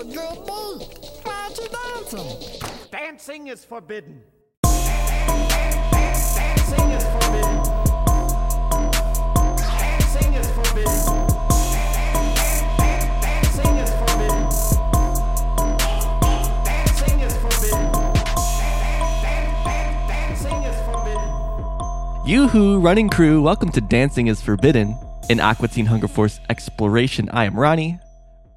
a good beat. Why aren't you dancing? Dancing is forbidden. Dancing is forbidden. Dancing is forbidden. Dancing is forbidden. Dancing is forbidden. Dancing is forbidden. Yoo-hoo, running crew, welcome to Dancing is Forbidden, an Aqua Teen Hunger Force exploration. I am Ronnie.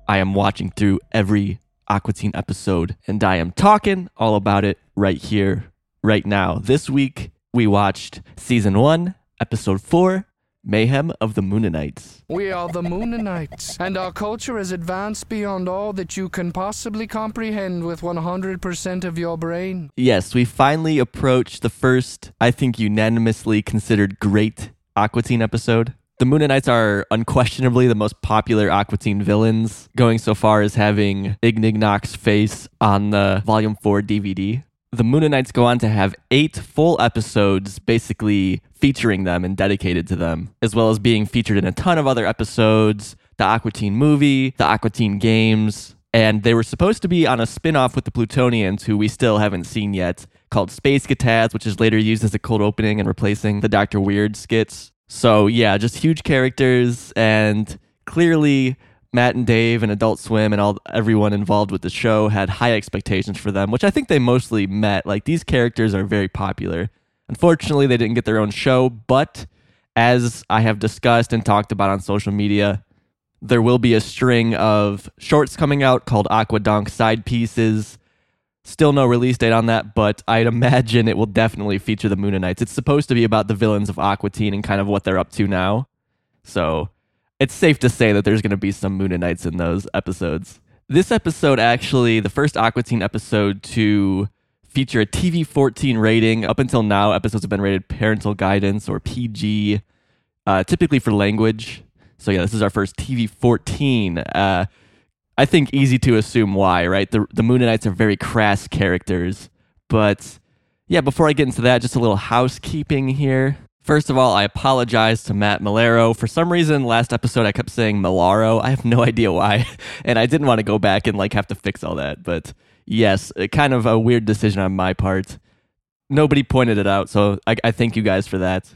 I am watching through every Aqua Teen episode, and I am talking all about it right here, right now. This week, we watched Season 1, Episode 4, Mayhem of the Mooninites. We are the Mooninites, and our culture is advanced beyond all that you can possibly comprehend with 100% of your brain. Yes, we finally approached the first, I think unanimously considered great Aqua Teen episode. The Mooninites are unquestionably the most popular Aqua Teen villains, going so far as having Ignignokt's face on the Volume 4 DVD. The Mooninites go on to have eight full episodes basically featuring them and dedicated to them, as well as being featured in a ton of other episodes, the Aqua Teen movie, the Aqua Teen games, and they were supposed to be on a spin-off with the Plutonians, who we still haven't seen yet, called Spacecataz, which is later used as a cold opening and replacing the Dr. Weird skits. So yeah, just huge characters, and clearly Matt and Dave and Adult Swim and all everyone involved with the show had high expectations for them, which I think they mostly met. Like these characters are very popular. Unfortunately, they didn't get their own show, but as I have discussed and talked about on social media, there will be a string of shorts coming out called Aquadonk side pieces. Still no release date on that, but I'd imagine it will definitely feature the Mooninites. It's supposed to be about the villains of Aqua Teen and kind of what they're up to now. So it's safe to say that there's going to be some Mooninites in those episodes. This episode, actually, the first Aqua Teen episode to feature a TV 14 rating. Up until now, episodes have been rated parental guidance or PG, uh, typically for language. So, yeah, this is our first TV 14. Uh, I think easy to assume why, right? The, the Mooninites are very crass characters. But yeah, before I get into that, just a little housekeeping here. First of all, I apologize to Matt Maiellaro. For some reason, last episode I kept saying Malaro. I have no idea why, and I didn't want to go back and like have to fix all that. But yes, kind of a weird decision on my part. Nobody pointed it out, so I, I thank you guys for that.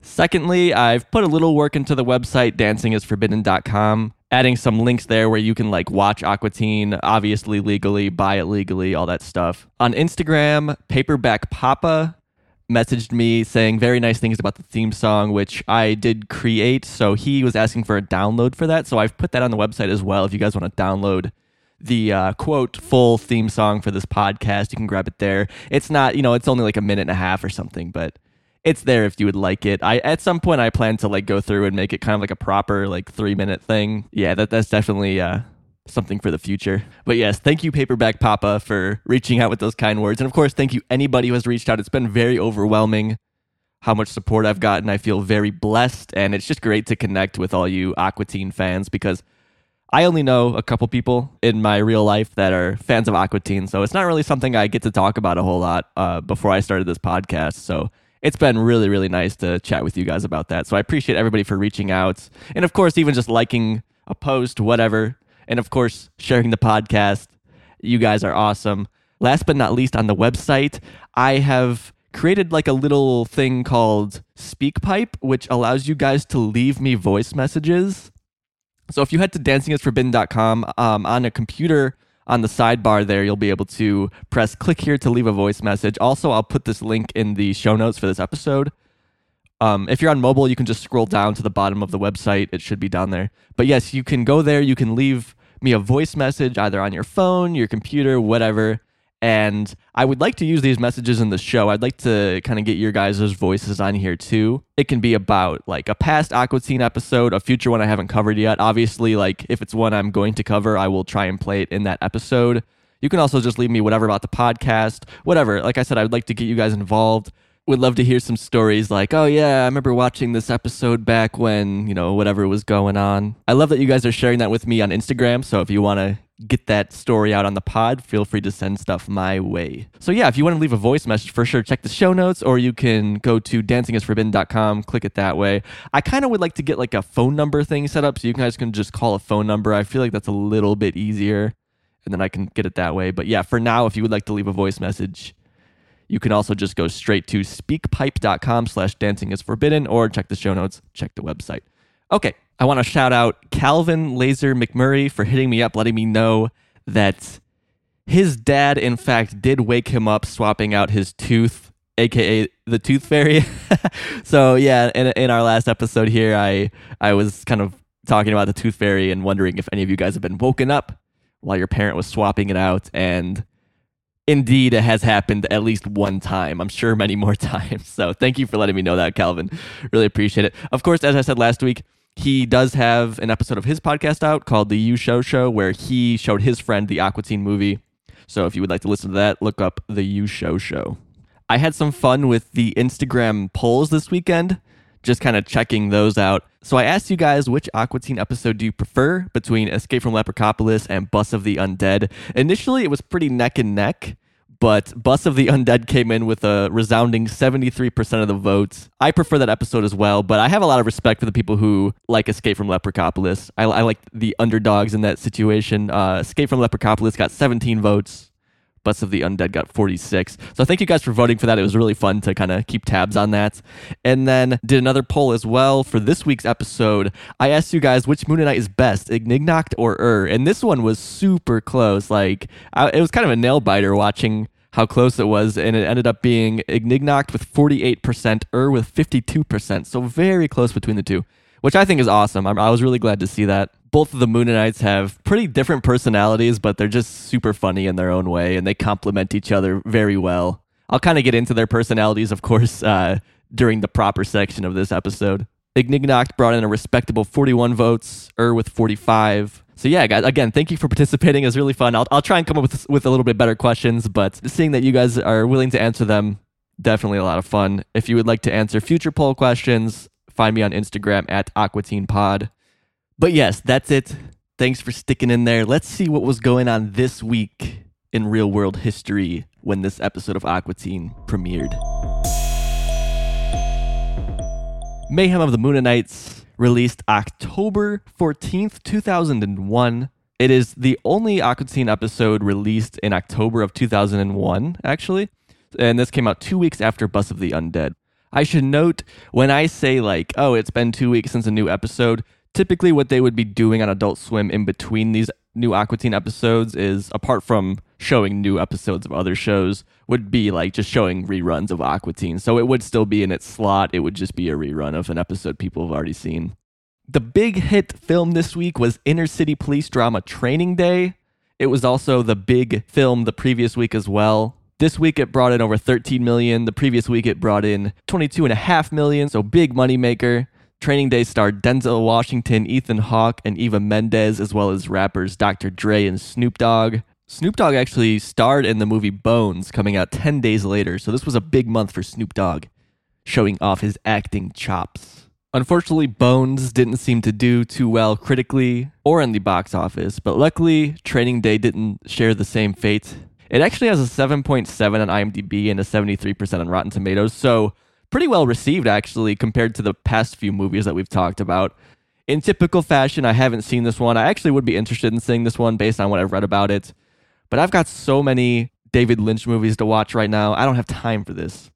Secondly, I've put a little work into the website dancingisforbidden.com, adding some links there where you can like watch Aqua Teen, obviously legally, buy it legally, all that stuff. On Instagram, Paperback Papa messaged me saying very nice things about the theme song, which I did create. So he was asking for a download for that. So I've put that on the website as well. If you guys want to download the uh, quote full theme song for this podcast, you can grab it there. It's not, you know, it's only like a minute and a half or something, but it's there if you would like it. I at some point I plan to like go through and make it kind of like a proper like three minute thing. Yeah, that that's definitely uh, something for the future. But yes, thank you, Paperback Papa, for reaching out with those kind words. And of course, thank you anybody who has reached out. It's been very overwhelming how much support I've gotten. I feel very blessed, and it's just great to connect with all you Aqua Teen fans because I only know a couple people in my real life that are fans of Aqua Teen, so it's not really something I get to talk about a whole lot uh, before I started this podcast. So it's been really, really nice to chat with you guys about that. So I appreciate everybody for reaching out, and of course, even just liking a post, whatever and of course, sharing the podcast. You guys are awesome. Last but not least, on the website, I have created like a little thing called SpeakPipe, which allows you guys to leave me voice messages. So if you head to dancingisforbidden.com um, on a computer on the sidebar there, you'll be able to press click here to leave a voice message. Also, I'll put this link in the show notes for this episode. Um, if you're on mobile, you can just scroll down to the bottom of the website. It should be down there. But yes, you can go there. You can leave me a voice message either on your phone, your computer, whatever. And I would like to use these messages in the show. I'd like to kind of get your guys' voices on here too. It can be about like a past Aqua Teen episode, a future one I haven't covered yet. Obviously, like if it's one I'm going to cover, I will try and play it in that episode. You can also just leave me whatever about the podcast, whatever. Like I said, I would like to get you guys involved would love to hear some stories like, oh yeah, I remember watching this episode back when, you know, whatever was going on. I love that you guys are sharing that with me on Instagram. So if you want to get that story out on the pod, feel free to send stuff my way. So yeah, if you want to leave a voice message for sure, check the show notes or you can go to dancingisforbidden.com, click it that way. I kind of would like to get like a phone number thing set up so you guys can just call a phone number. I feel like that's a little bit easier and then I can get it that way. But yeah, for now, if you would like to leave a voice message, you can also just go straight to speakpipe.com slash dancing is forbidden or check the show notes, check the website. Okay, I want to shout out Calvin Laser McMurray for hitting me up, letting me know that his dad, in fact, did wake him up swapping out his tooth, aka the tooth fairy. so yeah, in, in our last episode here, I I was kind of talking about the tooth fairy and wondering if any of you guys have been woken up while your parent was swapping it out and indeed it has happened at least one time. I'm sure many more times. So thank you for letting me know that calvin. Really appreciate it. Of course as i said last week he does have an episode of his podcast out called the you show show where he showed his friend the aqua teen movie so if you would like to listen to that look up the you show show i had some fun with the instagram polls this weekend just kind of checking those out. So I asked you guys which Aqua Teen episode do you prefer between Escape from Leprechaupolis and Bus of the Undead. Initially, it was pretty neck and neck, but Bus of the Undead came in with a resounding 73% of the votes. I prefer that episode as well, but I have a lot of respect for the people who like Escape from Leprechaupolis. I, I like the underdogs in that situation. Uh, Escape from Leprechaupolis got 17 votes. Bus of the Undead got 46. So thank you guys for voting for that. It was really fun to kind of keep tabs on that. And then did another poll as well for this week's episode. I asked you guys which Mooninite is best, Ignignokt or Ur. And this one was super close. Like I, it was kind of a nail biter watching how close it was, and it ended up being Ignignokt with 48%, Ur with 52%. So very close between the two, which I think is awesome. I'm, I was really glad to see that both of the Mooninites have pretty different personalities, but they're just super funny in their own way, and they complement each other very well. I'll kind of get into their personalities, of course, uh, during the proper section of this episode. Ignignokt brought in a respectable 41 votes, Ur with 45. So yeah, guys, again, thank you for participating. It was really fun. I'll, I'll try and come up with, with a little bit better questions, but seeing that you guys are willing to answer them, definitely a lot of fun. If you would like to answer future poll questions, find me on Instagram at AquatinePod. But yes, that's it. Thanks for sticking in there. Let's see what was going on this week in real world history when this episode of Aqua Teen premiered. Mayhem of the Mooninites released October 14th, 2001. It is the only Aqua Teen episode released in October of 2001, actually. And this came out two weeks after Bus of the Undead. I should note when I say, like, oh, it's been two weeks since a new episode, typically what they would be doing on Adult Swim in between these new Aqua Teen episodes is apart from showing new episodes of other shows would be like just showing reruns of Aqua Teen. So it would still be in its slot. It would just be a rerun of an episode people have already seen. The big hit film this week was Inner City Police drama Training Day. It was also the big film the previous week as well. This week it brought in over 13 million. The previous week it brought in 22 and a half million. So big money maker. Training Day starred Denzel Washington, Ethan Hawke, and Eva Mendes, as well as rappers Dr. Dre and Snoop Dogg. Snoop Dogg actually starred in the movie Bones, coming out 10 days later, so this was a big month for Snoop Dogg, showing off his acting chops. Unfortunately, Bones didn't seem to do too well critically or in the box office, but luckily, Training Day didn't share the same fate. It actually has a 7.7 on IMDb and a 73% on Rotten Tomatoes, so pretty well received actually compared to the past few movies that we've talked about. In typical fashion, I haven't seen this one. I actually would be interested in seeing this one based on what I've read about it. But I've got so many David Lynch movies to watch right now. I don't have time for this.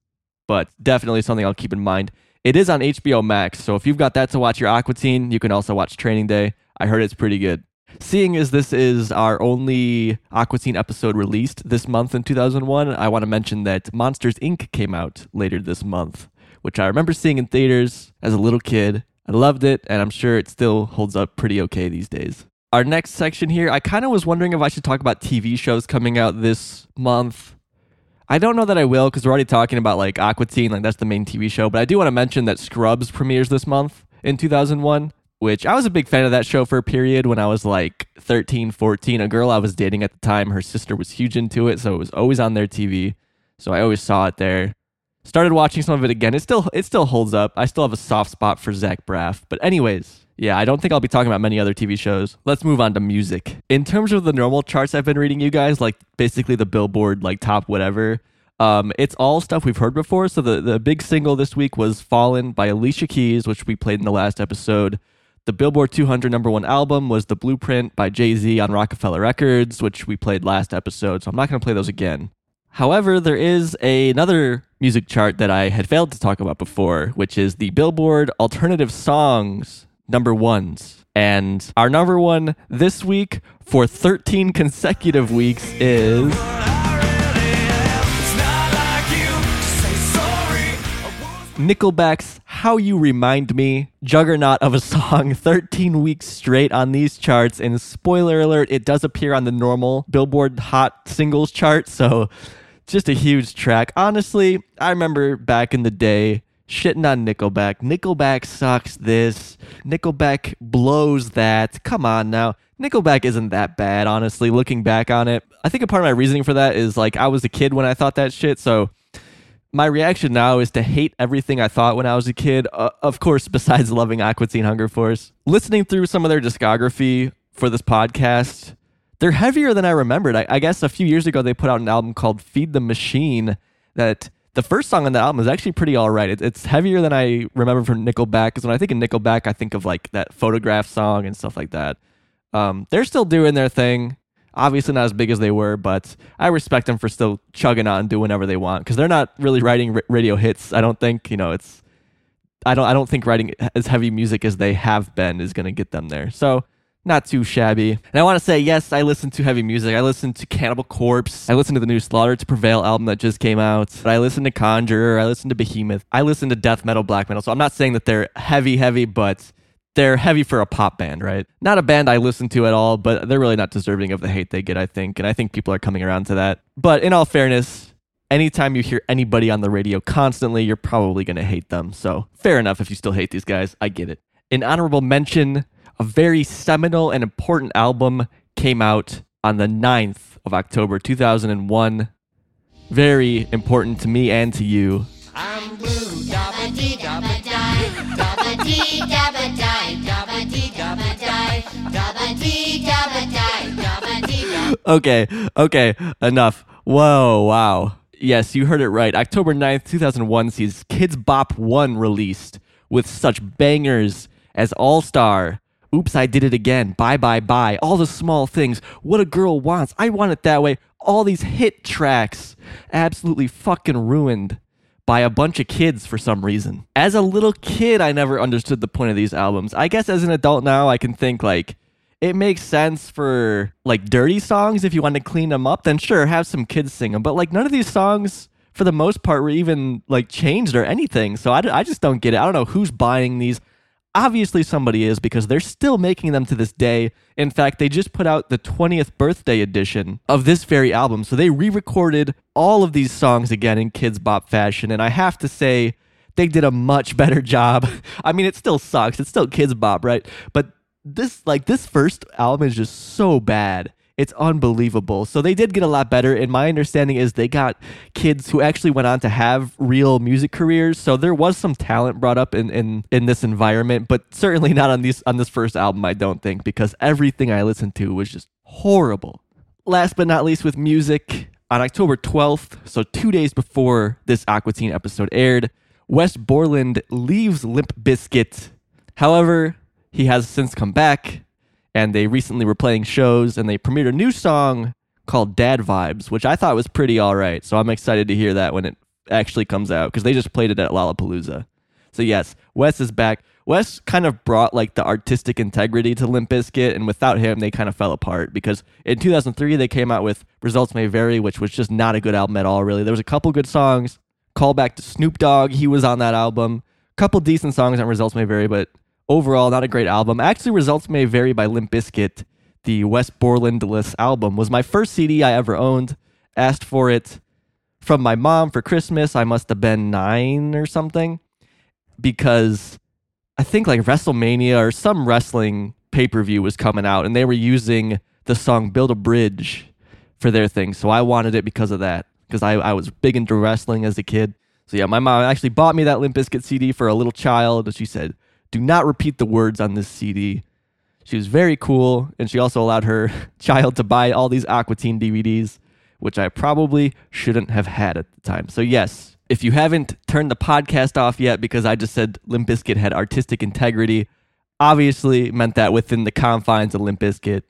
But definitely something I'll keep in mind. It is on HBO Max, so if you've got that to watch your Aqua Teen, you can also watch Training Day. I heard it's pretty good. Seeing as this is our only Aqua Teen episode released this month in 2001, I want to mention that Monsters Inc. came out later this month, which I remember seeing in theaters as a little kid. I loved it, and I'm sure it still holds up pretty okay these days. Our next section here, I kind of was wondering if I should talk about TV shows coming out this month. I don't know that I will because we're already talking about like Aqua Teen, like that's the main TV show. But I do want to mention that Scrubs premieres this month in 2001 which I was a big fan of that show for a period when I was like 13, 14. A girl I was dating at the time, her sister was huge into it, so it was always on their TV. So I always saw it there. Started watching some of it again. It still it still holds up. I still have a soft spot for Zach Braff. But anyways, yeah, I don't think I'll be talking about many other TV shows. Let's move on to music. In terms of the normal charts I've been reading you guys, like basically the Billboard like top whatever, um, it's all stuff we've heard before. So the, the big single this week was Fallen by Alicia Keys, which we played in the last episode. The Billboard 200 number one album was The Blueprint by Jay Z on Roc-A-Fella Records, which we played last episode, so I'm not going to play those again. However, there is a, another music chart that I had failed to talk about before, which is the Billboard Alternative Songs number ones. And our number one this week for 13 consecutive weeks is. Nickelback's How You Remind Me, juggernaut of a song, 13 weeks straight on these charts. And spoiler alert, it does appear on the normal Billboard Hot Singles chart. So just a huge track. Honestly, I remember back in the day shitting on Nickelback. Nickelback sucks this. Nickelback blows that. Come on now. Nickelback isn't that bad, honestly, looking back on it. I think a part of my reasoning for that is like I was a kid when I thought that shit. So my reaction now is to hate everything I thought when I was a kid. Uh, of course, besides loving Aqua Teen Hunger Force. Listening through some of their discography for this podcast, they're heavier than I remembered. I, I, guess a few years ago they put out an album called Feed the Machine that the first song on the album is actually pretty all right. It, it's heavier than I remember from Nickelback because when I think of Nickelback, I think of like that photograph song and stuff like that. Um, they're still doing their thing. Obviously not as big as they were, but I respect them for still chugging on doing whatever they want because they're not really writing r- radio hits. I don't think you know it's. I don't. I don't think writing as heavy music as they have been is going to get them there. So not too shabby. And I want to say, yes, I listen to heavy music. I listen to Cannibal Corpse. I listen to the new Slaughter to Prevail album that just came out. I listen to Conjure. I listen to Behemoth. I listen to death metal, black metal. So I'm not saying that they're heavy, heavy, but they're heavy for a pop band, right? Not a band I listen to at all, but they're really not deserving of the hate they get, I think. And I think people are coming around to that. But in all fairness, anytime you hear anybody on the radio constantly, you're probably going to hate them. So fair enough if you still hate these guys. I get it. An honorable mention, a very seminal and important album came out on the 9th of October 2001. Very important to me and to you. Okay, okay, enough. Whoa, wow. Yes, you heard it right. October 9th, 2001 sees Kidz Bop 1 released with such bangers as All Star, Oops, I Did It Again, Bye Bye Bye, All the Small Things, What a Girl Wants, I Want It That Way, all these hit tracks absolutely fucking ruined by a bunch of kids for some reason. As a little kid, I never understood the point of these albums. I guess as an adult now, I can think like it makes sense for like dirty songs if you want to clean them up. Then sure, have some kids sing them. But like none of these songs, for the most part, were even like changed or anything. So I, I just don't get it. I don't know who's buying these. Obviously, somebody is because they're still making them to this day. In fact, they just put out the 20th birthday edition of this very album. So they re recorded all of these songs again in Kidz Bop fashion. And I have to say, they did a much better job. I mean, it still sucks. It's still Kidz Bop, right? But this, like, this first album is just so bad. It's unbelievable. So they did get a lot better. And my understanding is they got kids who actually went on to have real music careers. So there was some talent brought up in, in, in this environment, but certainly not on these on this first album, I don't think, because everything I listened to was just horrible. Last but not least with music, on October 12th, so two days before this Aqua Teen episode aired, Wes Borland leaves Limp Bizkit. However, he has since come back and they recently were playing shows and they premiered a new song called Dad Vibes, which I thought was pretty all right. So I'm excited to hear that when it actually comes out because they just played it at Lollapalooza. So yes, Wes is back. Wes kind of brought like the artistic integrity to Limp Bizkit, and without him, they kind of fell apart because in 2003 they came out with Results May Vary, which was just not a good album at all. Really, there was a couple good songs. Call back to Snoop Dogg, he was on that album. Couple decent songs on Results May Vary, but overall, not a great album. Actually, Results May Vary by Limp Bizkit, the Wes Borlandless album, was my first CD I ever owned. Asked for it from my mom for Christmas. I must have been nine or something because I think like WrestleMania or some wrestling pay per view was coming out and they were using the song Build a Bridge for their thing. So I wanted it because of that because I, I was big into wrestling as a kid. So yeah, my mom actually bought me that Limp Bizkit CD for a little child. And she said, do not repeat the words on this CD. She was very cool, and she also allowed her child to buy all these Aqua Teen DVDs, which I probably shouldn't have had at the time. So, yes, if you haven't turned the podcast off yet because I just said Limp Bizkit had artistic integrity, obviously meant that within the confines of Limp Bizkit.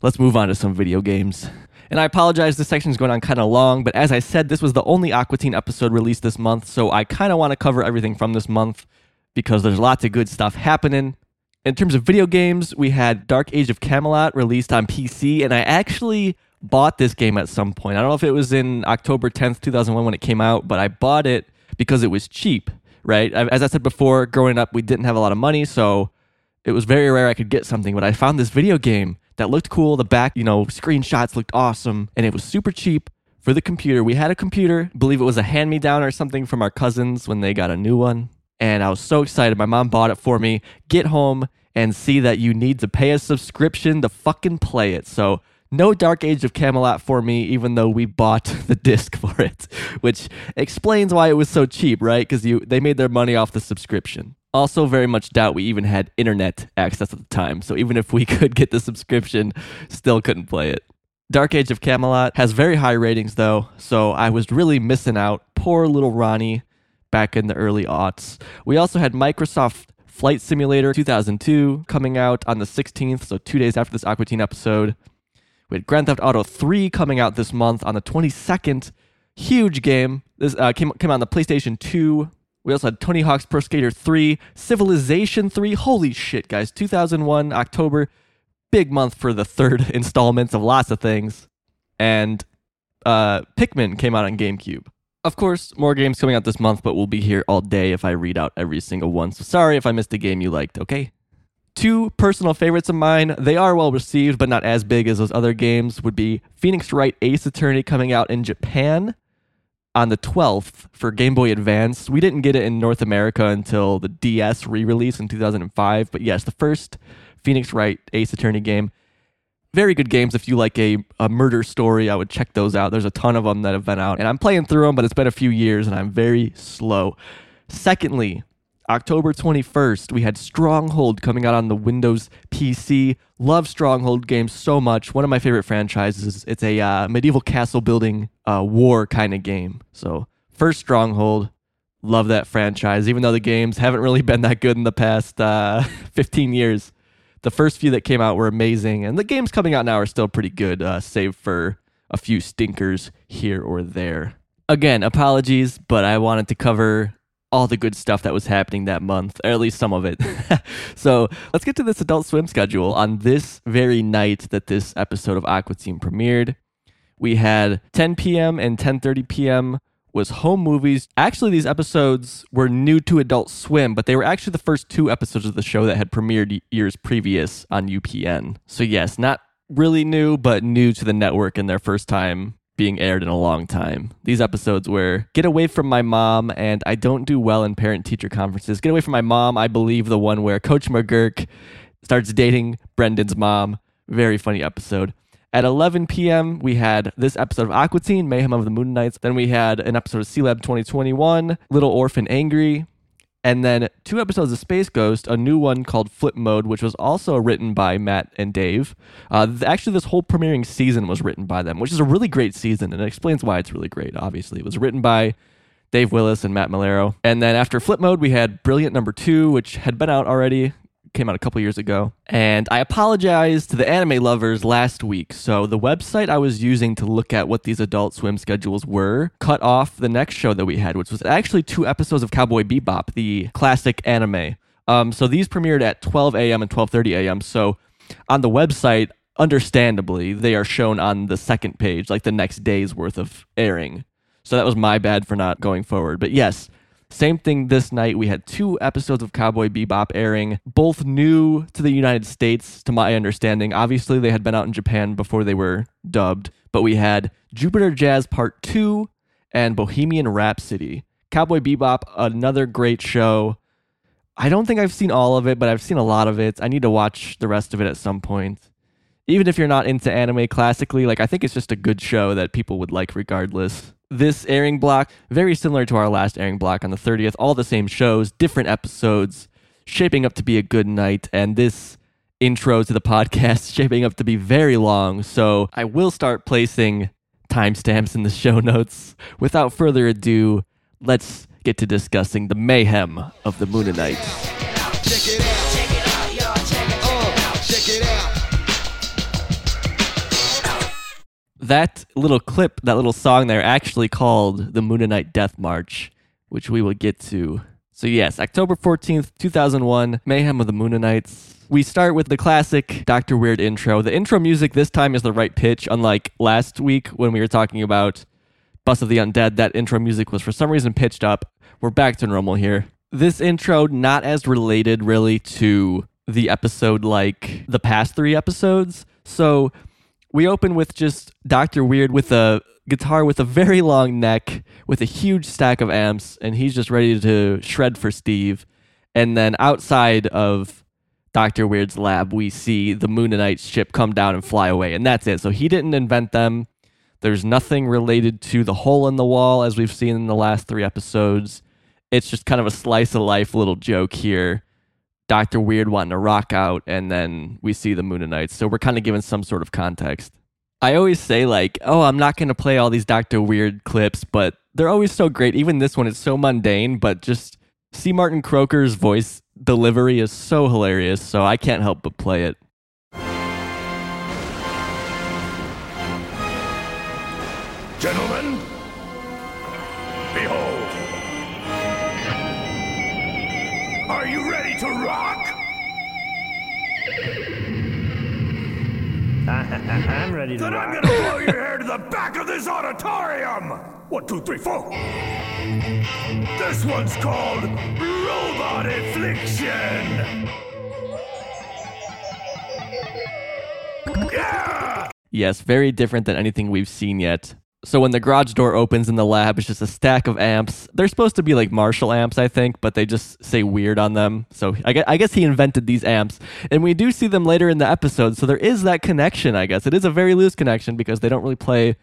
Let's move on to some video games. And I apologize, this section is going on kind of long, but as I said, this was the only Aqua Teen episode released this month, so I kind of want to cover everything from this month because there's lots of good stuff happening. In terms of video games, we had Dark Age of Camelot released on PC, and I actually bought this game at some point. I don't know if it was in October 10th, 2001 when it came out, but I bought it because it was cheap, right? As I said before, growing up, we didn't have a lot of money, so it was very rare I could get something, but I found this video game that looked cool. The back, you know, screenshots looked awesome, and it was super cheap for the computer. We had a computer, believe it was a hand me down or something from our cousins when they got a new one. And I was so excited. My mom bought it for me. Get home and see that you need to pay a subscription to fucking play it. So, no Dark Age of Camelot for me, even though we bought the disc for it, which explains why it was so cheap, right? Because you they made their money off the subscription. Also, very much doubt we even had internet access at the time, so even if we could get the subscription, still couldn't play it. Dark Age of Camelot has very high ratings though, so I was really missing out. Poor little Ronnie back in the early aughts. We also had Microsoft Flight Simulator 2002 coming out on the 16th, so two days after this Aqua Teen episode. We had Grand Theft Auto 3 coming out this month on the 22nd. Huge game. This uh, came, came out on the PlayStation 2. We also had Tony Hawk's Pro Skater 3, Civilization 3. Holy shit, guys. 2001, October. Big month for the third installments of lots of things. And uh, Pikmin came out on GameCube. Of course, more games coming out this month, but we'll be here all day if I read out every single one. So sorry if I missed a game you liked, okay? Two personal favorites of mine, they are well received, but not as big as those other games, would be Phoenix Wright Ace Attorney coming out in Japan on the 12th for Game Boy Advance. We didn't get it in North America until the DS re release in 2005, but yes, the first Phoenix Wright Ace Attorney game. Very good games if you like a, a murder story. I would check those out. There's a ton of them that have been out, and I'm playing through them, but it's been a few years and I'm very slow. Secondly, October 21st, we had Stronghold coming out on the Windows PC. Love Stronghold games so much. One of my favorite franchises. It's a uh, medieval castle building uh, war kind of game. So, first Stronghold. Love that franchise, even though the games haven't really been that good in the past uh, 15 years. The first few that came out were amazing, and the games coming out now are still pretty good, uh, save for a few stinkers here or there. Again, apologies, but I wanted to cover all the good stuff that was happening that month, or at least some of it. so let's get to this Adult Swim schedule. On this very night that this episode of Aqua Teen premiered, we had 10 p.m. and 10:30 p.m. was home movies. Actually, these episodes were new to Adult Swim, but they were actually the first two episodes of the show that had premiered years previous on UPN. So yes, not really new, but new to the network in their first time being aired in a long time. These episodes were Get Away from My Mom and I Don't Do Well in Parent Teacher Conferences. Get Away from My Mom, I believe the one where Coach McGuirk starts dating Brendon's mom. Very funny episode. At 11 p.m., we had this episode of Aqua Teen, Mayhem of the Mooninites. Then we had an episode of Sealab 2021, Little Orphan Angry, and then two episodes of Space Ghost, a new one called Flip Mode, which was also written by Matt and Dave. Uh, actually, this whole premiering season was written by them, which is a really great season, and it explains why it's really great. Obviously, it was written by Dave Willis and Matt Maiellaro. And then after Flip Mode, we had Brilliant Number Two, which had been out already, came out a couple years ago. And I apologized to the anime lovers last week. So the website I was using to look at what these adult swim schedules were cut off the next show that we had, which was actually two episodes of Cowboy Bebop, the classic anime. Um, so these premiered at 12 a.m. and 12:30 a.m. So on the website, understandably, they are shown on the second page, like the next day's worth of airing. So that was my bad for not going forward. But yes, same thing this night. We had two episodes of Cowboy Bebop airing, both new to the United States, to my understanding. Obviously, they had been out in Japan before they were dubbed, but we had Jupiter Jazz Part 2 and Bohemian Rhapsody. Cowboy Bebop, another great show. I don't think I've seen all of it, but I've seen a lot of it. I need to watch the rest of it at some point. Even if you're not into anime classically, like I think it's just a good show that people would like regardless this airing block, very similar to our last airing block on the 30th, all the same shows, different episodes, shaping up to be a good night. And this intro to the podcast shaping up to be very long. So I will start placing timestamps in the show notes. Without further ado, let's get to discussing the mayhem of the Mooninites. Check that little clip, that little song there, actually called the Mooninite Death March, which we will get to. So, yes, October 14th, 2001, Mayhem of the Mooninites. We start with the classic Dr. Weird intro. The intro music this time is the right pitch, unlike last week when we were talking about Bus of the Undead. That intro music was for some reason pitched up. We're back to normal here. This intro, not as related really to the episode like the past three episodes. So, we open with just Dr. Weird with a guitar with a very long neck with a huge stack of amps and he's just ready to shred for Steve. And then outside of Dr. Weird's lab, we see the Mooninite ship come down and fly away and that's it. So he didn't invent them. There's nothing related to the hole in the wall as we've seen in the last 3 episodes. It's just kind of a slice of life little joke here. Dr. Weird wanting to rock out, and then we see the Mooninites. So we're kind of given some sort of context. I always say, like, oh, I'm not going to play all these Dr. Weird clips, but they're always so great. Even this one is so mundane, but just C. Martin Croker's voice delivery is so hilarious, so I can't help but play it. I'm ready to Then I'm gonna blow your hair to the back of this auditorium! One, two, three, four. This one's called Robot Affliction! Yeah! Yes, very different than anything we've seen yet. So when the garage door opens in the lab, it's just a stack of amps. They're supposed to be like Marshall amps, I think, but they just say weird on them. So I guess, I guess he invented these amps. And we do see them later in the episode, so there is that connection, I guess. It is a very loose connection because they don't really play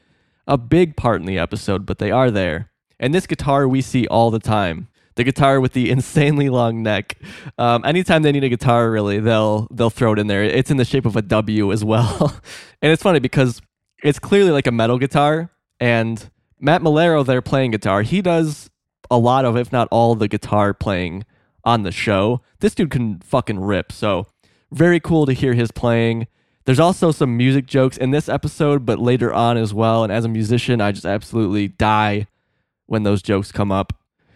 a big part in the episode, but they are there. And this guitar we see all the time. The guitar with the insanely long neck. Um, anytime they need a guitar, really, they'll they'll throw it in there. It's in the shape of a W as well, and it's funny because it's clearly like a metal guitar. And Matt Maiellaro, there playing guitar, he does a lot of, if not all, the guitar playing on the show. This dude can fucking rip. So very cool to hear his playing. There's also some music jokes in this episode, but later on as well. And as a musician, I just absolutely die when those jokes come up.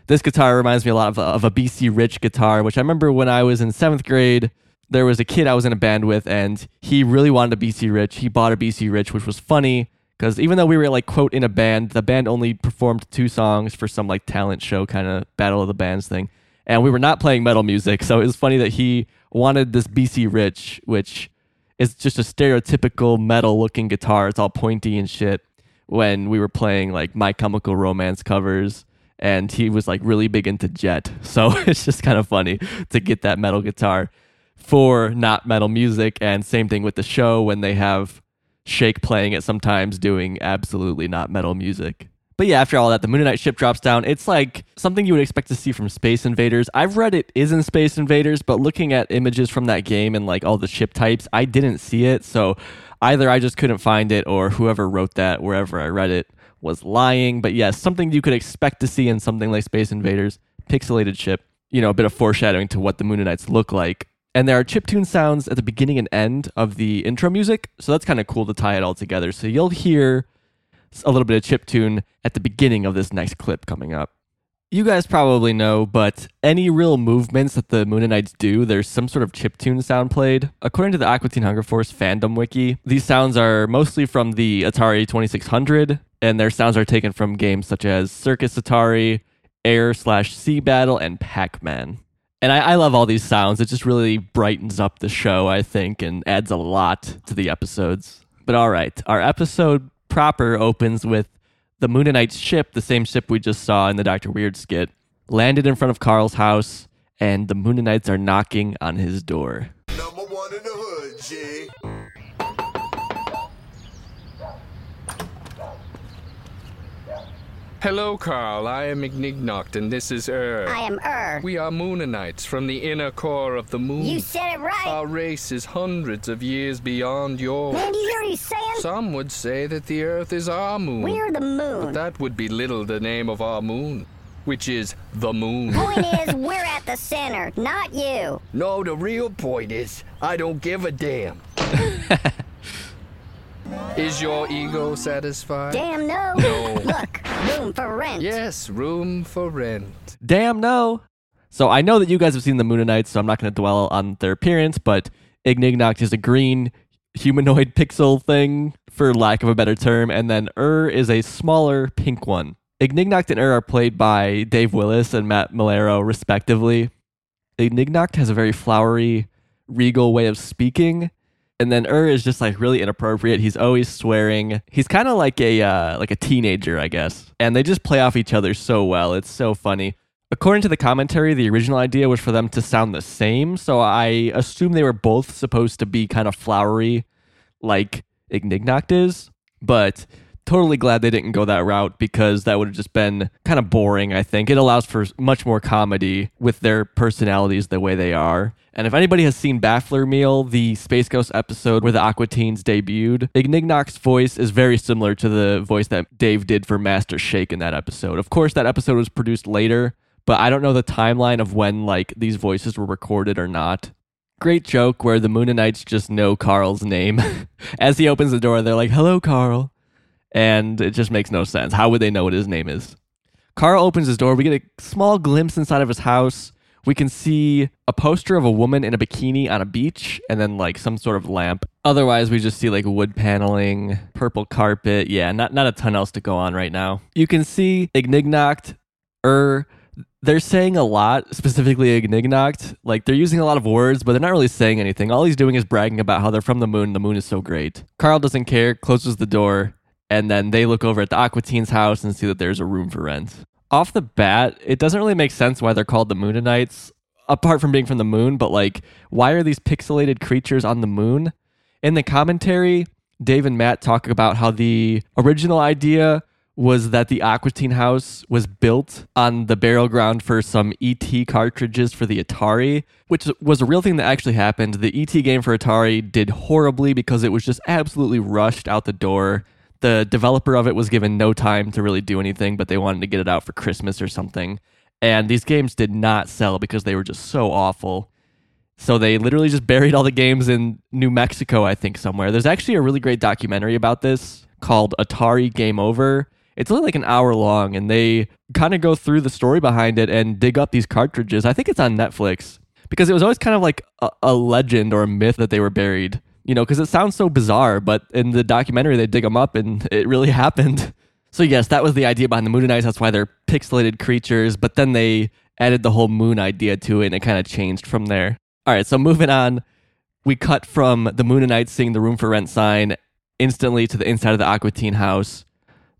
This guitar reminds me a lot of a, of a BC Rich guitar, which I remember when I was in seventh grade. There was a kid I was in a band with, and he really wanted a BC Rich. He bought a BC Rich, which was funny because even though we were like quote in a band, the band only performed two songs for some like talent show kind of battle of the bands thing, and we were not playing metal music. So it was funny that he wanted this BC Rich, which is just a stereotypical metal looking guitar. It's all pointy and shit. When we were playing like My Chemical Romance covers, and he was like really big into Jet, so it's just kind of funny to get that metal guitar for not metal music. And same thing with the show when they have Shake playing it sometimes doing absolutely not metal music. But yeah, after all that, the Mooninite ship drops down. It's like something you would expect to see from Space Invaders. I've read it is in Space Invaders, but looking at images from that game and like all the ship types, I didn't see it. So either I just couldn't find it or whoever wrote that, wherever I read it, was lying. But yes, something you could expect to see in something like Space Invaders, pixelated ship, you know, a bit of foreshadowing to what the Mooninites look like. And there are chiptune sounds at the beginning and end of the intro music. So that's kind of cool to tie it all together. So you'll hear a little bit of chiptune at the beginning of this next clip coming up. You guys probably know, but any real movements that the Mooninites do, there's some sort of chiptune sound played. According to the Aqua Teen Hunger Force fandom wiki, these sounds are mostly from the Atari 2600, and their sounds are taken from games such as Circus Atari, Air slash Sea Battle, and Pac Man. And I, I love all these sounds. It just really brightens up the show, I think, and adds a lot to the episodes. But all right, our episode proper opens with the Mooninite ship, the same ship we just saw in the Dr. Weird skit, landed in front of Carl's house, and the Mooninites are knocking on his door. Number one in the hood, G. Hello, Carl. I am Ignignokt, and this is Ur. I am Ur. We are Mooninites from the inner core of the moon. You said it right. Our race is hundreds of years beyond yours. Man, do you hear what he's saying? Some would say that the Earth is our moon. We're the moon. But that would belittle the name of our moon, which is the moon. Point is, we're at the center, not you. No, the real point is, I don't give a damn. Is your ego satisfied? Damn no. Look, room for rent. Yes, room for rent. Damn no. So I know that you guys have seen the Mooninites, so I'm not going to dwell on their appearance, but Ignignokt is a green humanoid pixel thing, for lack of a better term, and then Ur is a smaller pink one. Ignignokt and Ur are played by Dave Willis and Matt Maiellaro, respectively. Ignignokt has a very flowery, regal way of speaking, and then Ur is just like really inappropriate. He's always swearing. He's kind of like a uh, like a teenager, I guess. And they just play off each other so well. It's so funny. According to the commentary, the original idea was for them to sound the same, so I assume they were both supposed to be kind of flowery, like Ignignokt is. But totally glad they didn't go that route because that would have just been kind of boring, I think. It allows for much more comedy with their personalities the way they are. And if anybody has seen Baffler Meal, the Space Ghost episode where the Aqua Teens debuted, Ignignokt's voice is very similar to the voice that Dave did for Master Shake in that episode. Of course, that episode was produced later, but I don't know the timeline of when like these voices were recorded or not. Great joke where the Mooninites just know Carl's name. As he opens the door, they're like, "Hello, Carl." And it just makes no sense. How would they know what his name is? Carl opens his door. We get a small glimpse inside of his house. We can see a poster of a woman in a bikini on a beach and then like some sort of lamp. Otherwise, we just see like wood paneling, purple carpet. Yeah, not, not a ton else to go on right now. You can see Ignignokt, Ur. Er, they're saying a lot, specifically Ignignokt. Like they're using a lot of words, but they're not really saying anything. All he's doing is bragging about how they're from the moon. The moon is so great. Carl doesn't care, closes the door, and then they look over at the Aqua Teen's house and see that there's a room for rent. Off the bat, it doesn't really make sense why they're called the Mooninites, apart from being from the moon, but like, why are these pixelated creatures on the moon? In the commentary, Dave and Matt talk about how the original idea was that the Aqua Teen house was built on the burial ground for some ET cartridges for the Atari, which was a real thing that actually happened. The ET game for Atari did horribly because it was just absolutely rushed out the door the developer of it was given no time to really do anything, but they wanted to get it out for Christmas or something. And these games did not sell because they were just so awful. So they literally just buried all the games in New Mexico, I think, somewhere. There's actually a really great documentary about this called Atari Game Over. It's only like an hour long, and they kind of go through the story behind it and dig up these cartridges. I think it's on Netflix because it was always kind of like a, a legend or a myth that they were buried you know, because it sounds so bizarre, but in the documentary they dig them up and it really happened. So yes, that was the idea behind the Mooninites. That's why they're pixelated creatures. But then they added the whole moon idea to it, and it kind of changed from there. All right, so moving on, we cut from the Mooninites seeing the room for rent sign instantly to the inside of the Aqua Teen house.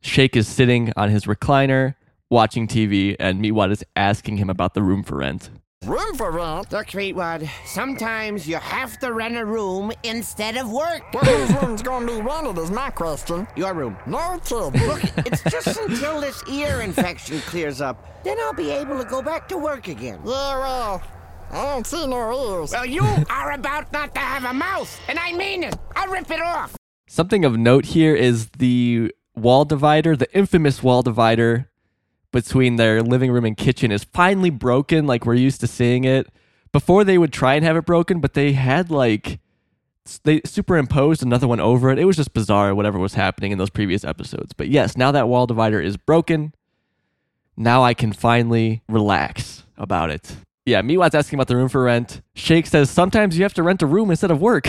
Shake is sitting on his recliner watching TV, and Meatwad is asking him about the room for rent. Room for rent? Look, Sweetwood, sometimes you have to rent a room instead of work. Well, whose room's gonna be rented is my question. Your room. No kidding. Look, it's just until this ear infection clears up. Then I'll be able to go back to work again. Yeah, well, I don't see no ears. Well, you are about not to have a mouth, and I mean it. I'll rip it off. Something of note here is the wall divider, the infamous wall divider between their living room and kitchen is finally broken like we're used to seeing it. Before they would try and have it broken, but they had like they superimposed another one over it. It was just bizarre whatever was happening in those previous episodes. But yes, now that wall divider is broken, now I can finally relax about it. Yeah, Meatwad's asking about the room for rent. Shake says sometimes you have to rent a room instead of work.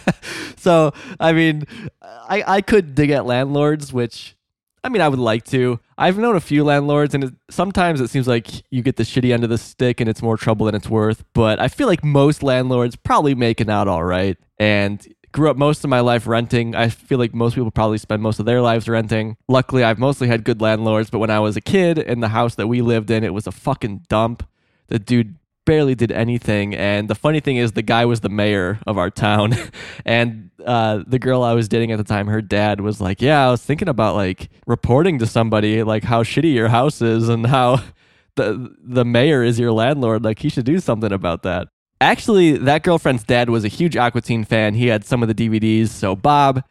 so, I mean, I, I could dig at landlords, which I mean, I would like to. I've known a few landlords, and it, sometimes it seems like you get the shitty end of the stick and it's more trouble than it's worth. But I feel like most landlords probably making out all right. And grew up most of my life renting. I feel like most people probably spend most of their lives renting. Luckily, I've mostly had good landlords, but when I was a kid in the house that we lived in, it was a fucking dump. The dude barely did anything. And the funny thing is, the guy was the mayor of our town. and uh, the girl I was dating at the time, her dad was like, Yeah, I was thinking about like reporting to somebody like how shitty your house is and how the the mayor is your landlord. Like he should do something about that. Actually, that girlfriend's dad was a huge Aqua Teen fan. He had some of the DVDs. So, Bob,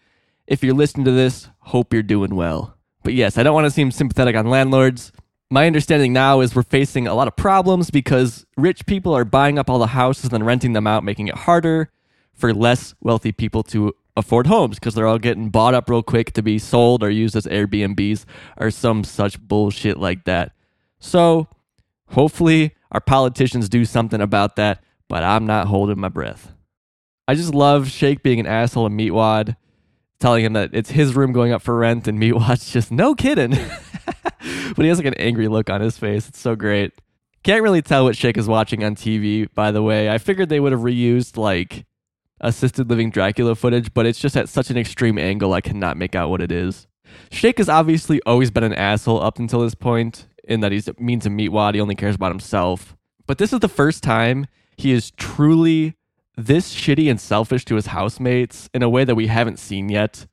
if you're listening to this, hope you're doing well. But yes, I don't want to seem sympathetic on landlords. My understanding now is we're facing a lot of problems because rich people are buying up all the houses and then renting them out, making it harder for less wealthy people to afford homes because they're all getting bought up real quick to be sold or used as Airbnbs or some such bullshit like that. So hopefully our politicians do something about that, but I'm not holding my breath. I just love Shake being an asshole and Meatwad, telling him that it's his room going up for rent, and Meatwad's just no kidding. but he has like an angry look on his face. It's so great. Can't really tell what Shake is watching on TV, by the way. I figured they would have reused like assisted living Dracula footage, but it's just at such an extreme angle I cannot make out what it is. Shake has obviously always been an asshole up until this point, in that he's mean to Meatwad, he only cares about himself. But this is the first time he is truly this shitty and selfish to his housemates in a way that we haven't seen yet,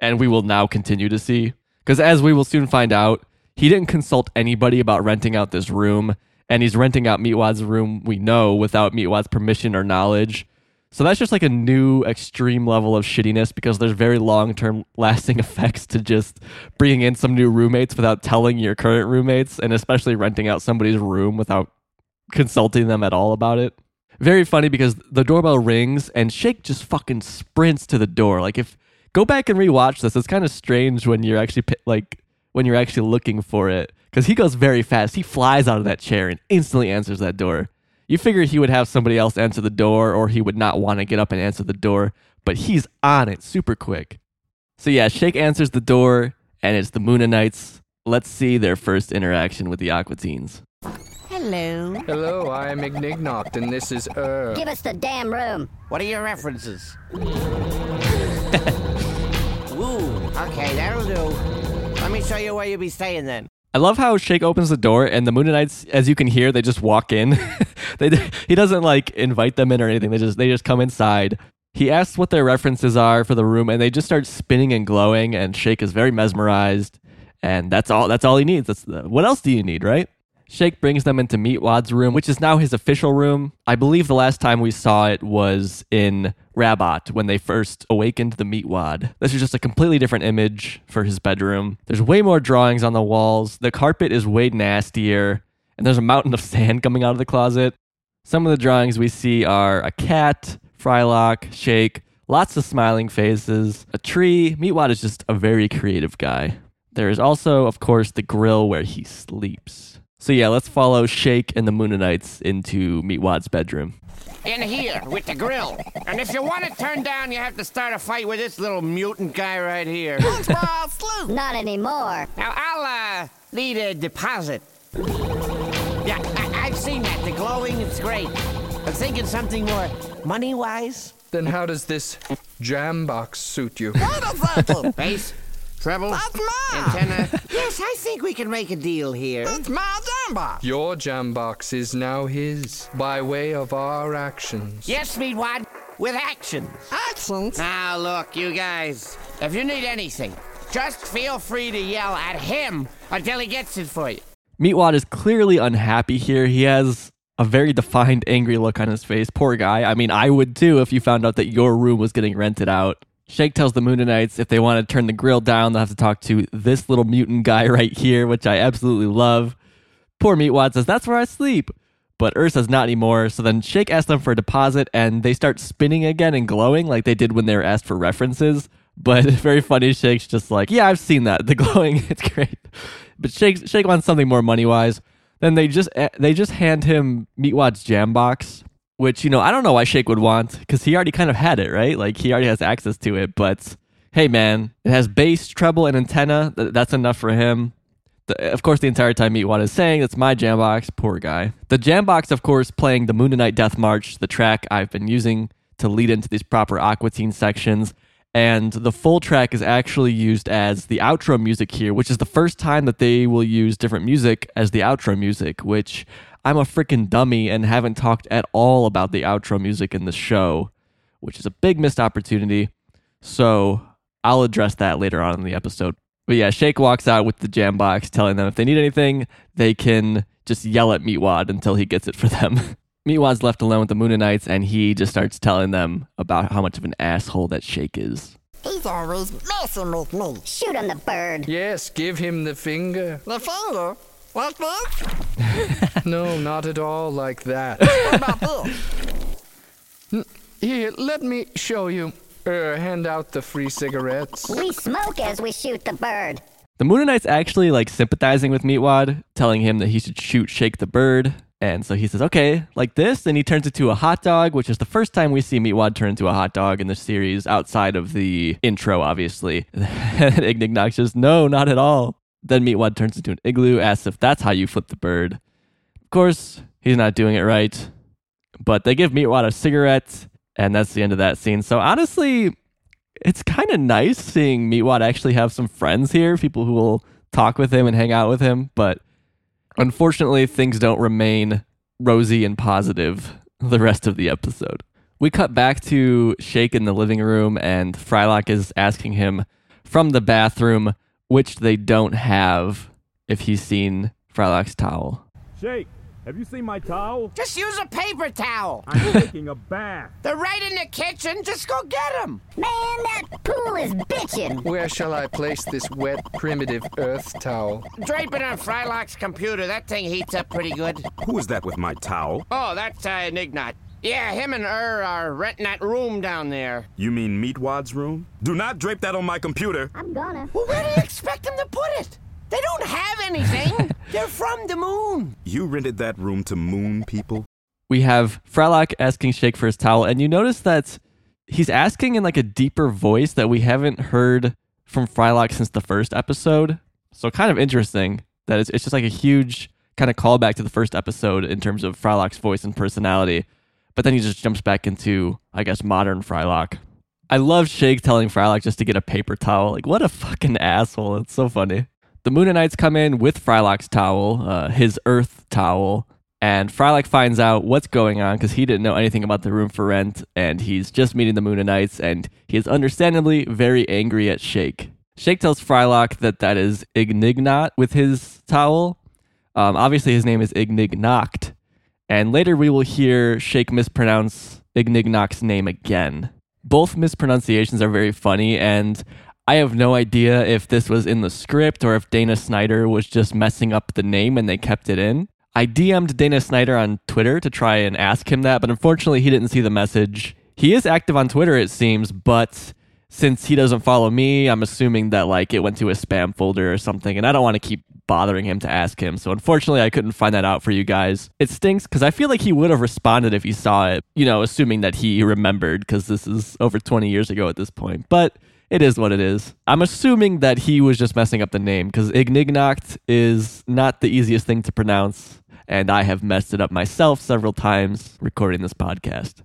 and we will now continue to see. Because as we will soon find out, he didn't consult anybody about renting out this room, and he's renting out Meatwad's room, we know, without Meatwad's permission or knowledge. So that's just like a new extreme level of shittiness because there's very long term lasting effects to just bringing in some new roommates without telling your current roommates, and especially renting out somebody's room without consulting them at all about it. Very funny because the doorbell rings and Shake just fucking sprints to the door. Like if go back and rewatch this, it's kind of strange when you're actually like when you're actually looking for it because he goes very fast. He flies out of that chair and instantly answers that door. You figure he would have somebody else answer the door or he would not want to get up and answer the door, but he's on it super quick. So yeah, Shake answers the door and it's the Mooninites. Let's see their first interaction with the Aqua Teens. Hello. Hello, I am Ignignokt, and this is Er. Give us the damn room. What are your references? Okay, that'll do. Let me show you where you'll be staying then. I love how Shake opens the door and the Moon Mooninites, as you can hear, they just walk in. they he doesn't like invite them in or anything. They just they just come inside. He asks what their references are for the room, and they just start spinning and glowing. And Shake is very mesmerized, and that's all. That's all he needs. That's what else do you need, right? Shake brings them into Meatwad's room, which is now his official room. I believe the last time we saw it was in Rabbot when they first awakened the Meatwad. This is just a completely different image for his bedroom. There's way more drawings on the walls. The carpet is way nastier, and there's a mountain of sand coming out of the closet. Some of the drawings we see are a cat, Frylock, Shake, lots of smiling faces, a tree. Meatwad is just a very creative guy. There is also, of course, the grill where he sleeps. So yeah, let's follow Shake and the Mooninites into Meatwad's bedroom. In here with the grill. And if you want it turned down, you have to start a fight with this little mutant guy right here. That's where Not anymore. Now I'll uh, need a deposit. Yeah, I- I've seen that. The glowing, it's great. I'm thinking something more money-wise. Then how does this jam box suit you? Wait a second. Bass, treble, That's mine. antenna. yes, I think we can make a deal here. It's my jam box. Your jam box is now his by way of our actions. Yes, Meatwad, with actions. Actions. Now look, you guys, if you need anything, just feel free to yell at him until he gets it for you. Meatwad is clearly unhappy here. He has a very defined angry look on his face. Poor guy. I mean, I would too if you found out that your room was getting rented out. Shake tells the Mooninites if they want to turn the grill down, they'll have to talk to this little mutant guy right here, which I absolutely love. Poor Meatwad says, That's where I sleep. But Err says, Not anymore. So then Shake asks them for a deposit, and they start spinning again and glowing like they did when they were asked for references. But very funny. Shake's just like, Yeah, I've seen that. The glowing, it's great. But Shake, Shake wants something more money wise. Then they just eh, they just hand him Meatwad's jam box, which you know I don't know why Shake would want because he already kind of had it, right? Like he already has access to it. But hey, man, it has bass, treble, and antenna. That's enough for him. The, of course, the entire time Meatwad is saying it's my Jambox. Poor guy. The Jambox, of course, playing the Mooninite Death March, the track I've been using to lead into these proper Aqua Teen sections. And the full track is actually used as the outro music here, which is the first time that they will use different music as the outro music, which I'm a freaking dummy and haven't talked at all about the outro music in the show, which is a big missed opportunity. So I'll address that later on in the episode. But yeah, Shake walks out with the jam box, telling them if they need anything, they can just yell at Meatwad until he gets it for them. Meatwad's left alone with the Mooninites, and he just starts telling them about how much of an asshole that Shake is. He's always messing with me. Shoot him the bird. Yes, give him the finger. The finger. Like this? No, not at all like that. What about this? Here, let me show you. Er, hand out the free cigarettes. We smoke as we shoot the bird. The Mooninite's actually like sympathizing with Meatwad, telling him that he should shoot Shake the Bird. And so he says, okay, like this. And he turns it to a hot dog, which is the first time we see Meatwad turn into a hot dog in the series outside of the intro, obviously. Ignignokt says, no, not at all. Then Meatwad turns into an igloo, asks if that's how you flip the bird. Of course, he's not doing it right. But they give Meatwad a cigarette, and that's the end of that scene. So honestly, it's kind of nice seeing Meatwad actually have some friends here, people who will talk with him and hang out with him. But unfortunately, things don't remain rosy and positive the rest of the episode. We cut back to Shake in the living room, and Frylock is asking him from the bathroom, which they don't have, if he's seen Frylock's towel. Shake, have you seen my towel? Just use a paper towel. I'm taking a bath. They're right in the kitchen. Just go get them. Man, that pool is bitchin'. Where shall I place this wet, primitive earth towel? Drape it on Frylock's computer. That thing heats up pretty good. Who is that with my towel? Oh, that's uh, Nignot. Yeah, him and her are renting that room down there. You mean Meatwad's room? Do not drape that on my computer. I'm gonna. Well, where do you expect him to put it? They don't have anything. They're from the moon. You rented that room to moon people? We have Frylock asking Shake for his towel, and you notice that he's asking in like a deeper voice that we haven't heard from Frylock since the first episode. So kind of interesting that it's, it's just like a huge kind of callback to the first episode in terms of Frylock's voice and personality. But then he just jumps back into, I guess, modern Frylock. I love Shake telling Frylock just to get a paper towel. Like, what a fucking asshole. It's so funny. The Mooninites come in with Frylock's towel, uh, his earth towel, and Frylock finds out what's going on because he didn't know anything about the room for rent, and he's just meeting the Mooninites, and he is understandably very angry at Shake. Shake tells Frylock that that is Ignignot with his towel. Um, obviously, his name is Ignignokt, and later we will hear Shake mispronounce Ignignokt's name again. Both mispronunciations are very funny, and I have no idea if this was in the script or if Dana Snyder was just messing up the name and they kept it in. I DM'd Dana Snyder on Twitter to try and ask him that, but unfortunately he didn't see the message. He is active on Twitter, it seems, but since he doesn't follow me, I'm assuming that like it went to a spam folder or something, and I don't want to keep bothering him to ask him. So unfortunately, I couldn't find that out for you guys. It stinks because I feel like he would have responded if he saw it, you know, assuming that he remembered because this is over 20 years ago at this point. But it is what it is. I'm assuming that he was just messing up the name because Ignignokt is not the easiest thing to pronounce, and I have messed it up myself several times recording this podcast.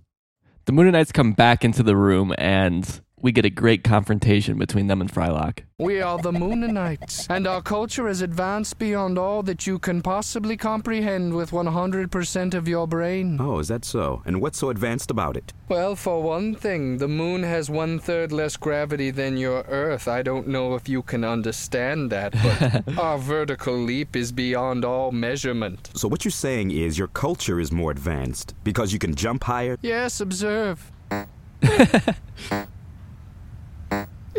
The Mooninites come back into the room and we get a great confrontation between them and Frylock. We are the Mooninites, and our culture is advanced beyond all that you can possibly comprehend with 100% of your brain. Oh, is that so? And what's so advanced about it? Well, for one thing, the moon has one third less gravity than your Earth. I don't know if you can understand that, but our vertical leap is beyond all measurement. So what you're saying is your culture is more advanced because you can jump higher? Yes, observe.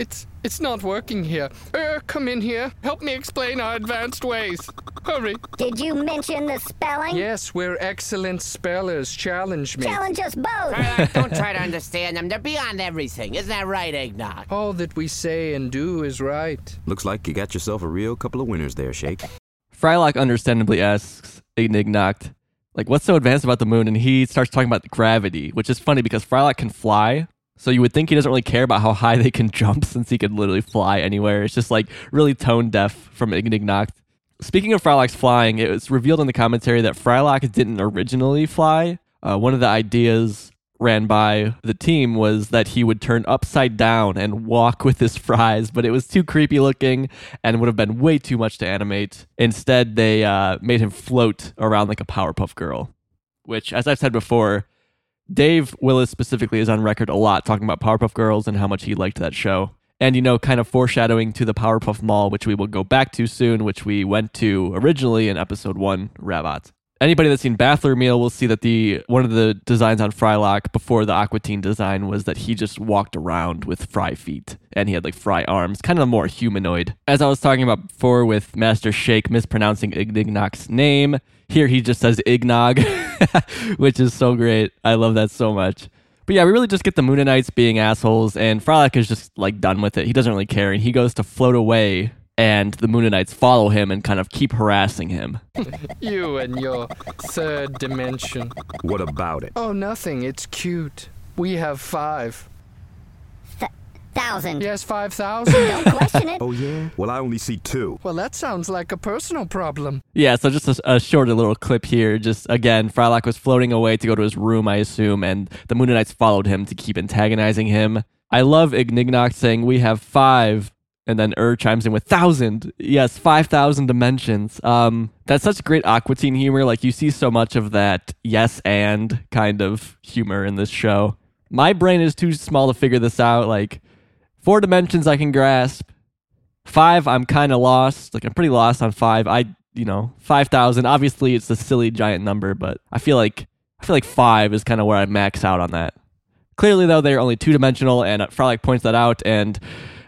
It's it's not working here. Er, come in here. Help me explain our advanced ways. Hurry. Did you mention the spelling? Yes, we're excellent spellers. Challenge me. Challenge us both. Frylock, don't try to understand them. They're beyond everything. Isn't that right, Eggnog? All that we say and do is right. Looks like you got yourself a real couple of winners there, Shake. Frylock understandably asks Ignignokt, like, what's so advanced about the moon? And he starts talking about gravity, which is funny because Frylock can fly. So you would think he doesn't really care about how high they can jump since he could literally fly anywhere. It's just like really tone deaf from Ignignokt. Speaking of Frylock's flying, it was revealed in the commentary that Frylock didn't originally fly. Uh, one of the ideas ran by the team was that he would turn upside down and walk with his fries, but it was too creepy looking and would have been way too much to animate. Instead, they uh, made him float around like a Powerpuff Girl, which, as I've said before, Dave Willis specifically is on record a lot talking about Powerpuff Girls and how much he liked that show. And, you know, kind of foreshadowing to the Powerpuff Mall, which we will go back to soon, which we went to originally in episode one, Rabbot. Anybody that's seen Baffler Meal will see that the one of the designs on Frylock before the Aqua Teen design was that he just walked around with fry feet and he had like fry arms, kind of more humanoid. As I was talking about before with Master Shake mispronouncing Ignignokt's name, here he just says Ignog, which is so great. I love that so much. But yeah, we really just get the Mooninites being assholes, and Frylock is just like done with it. He doesn't really care, and he goes to float away, and the Mooninites follow him and kind of keep harassing him. You and your third dimension. What about it? Oh, nothing. It's cute. We have five. Th- thousand. Yes, 5,000. Don't question it. Oh, yeah? Well, I only see two. well, that sounds like a personal problem. Yeah, so just a, a shorter little clip here. Just again, Frylock was floating away to go to his room, I assume, and the Mooninites followed him to keep antagonizing him. I love Ignignokt saying, We have five. And then Err chimes in with thousand. Yes, five thousand dimensions. Um, that's such great Aqua Teen humor. Like you see so much of that yes and kind of humor in this show. My brain is too small to figure this out. Like four dimensions I can grasp. Five, I'm kind of lost. Like I'm pretty lost on five. I, you know, five thousand. Obviously, it's a silly giant number, but I feel like I feel like five is kind of where I max out on that. Clearly, though, they're only two dimensional, and Frylock points that out, and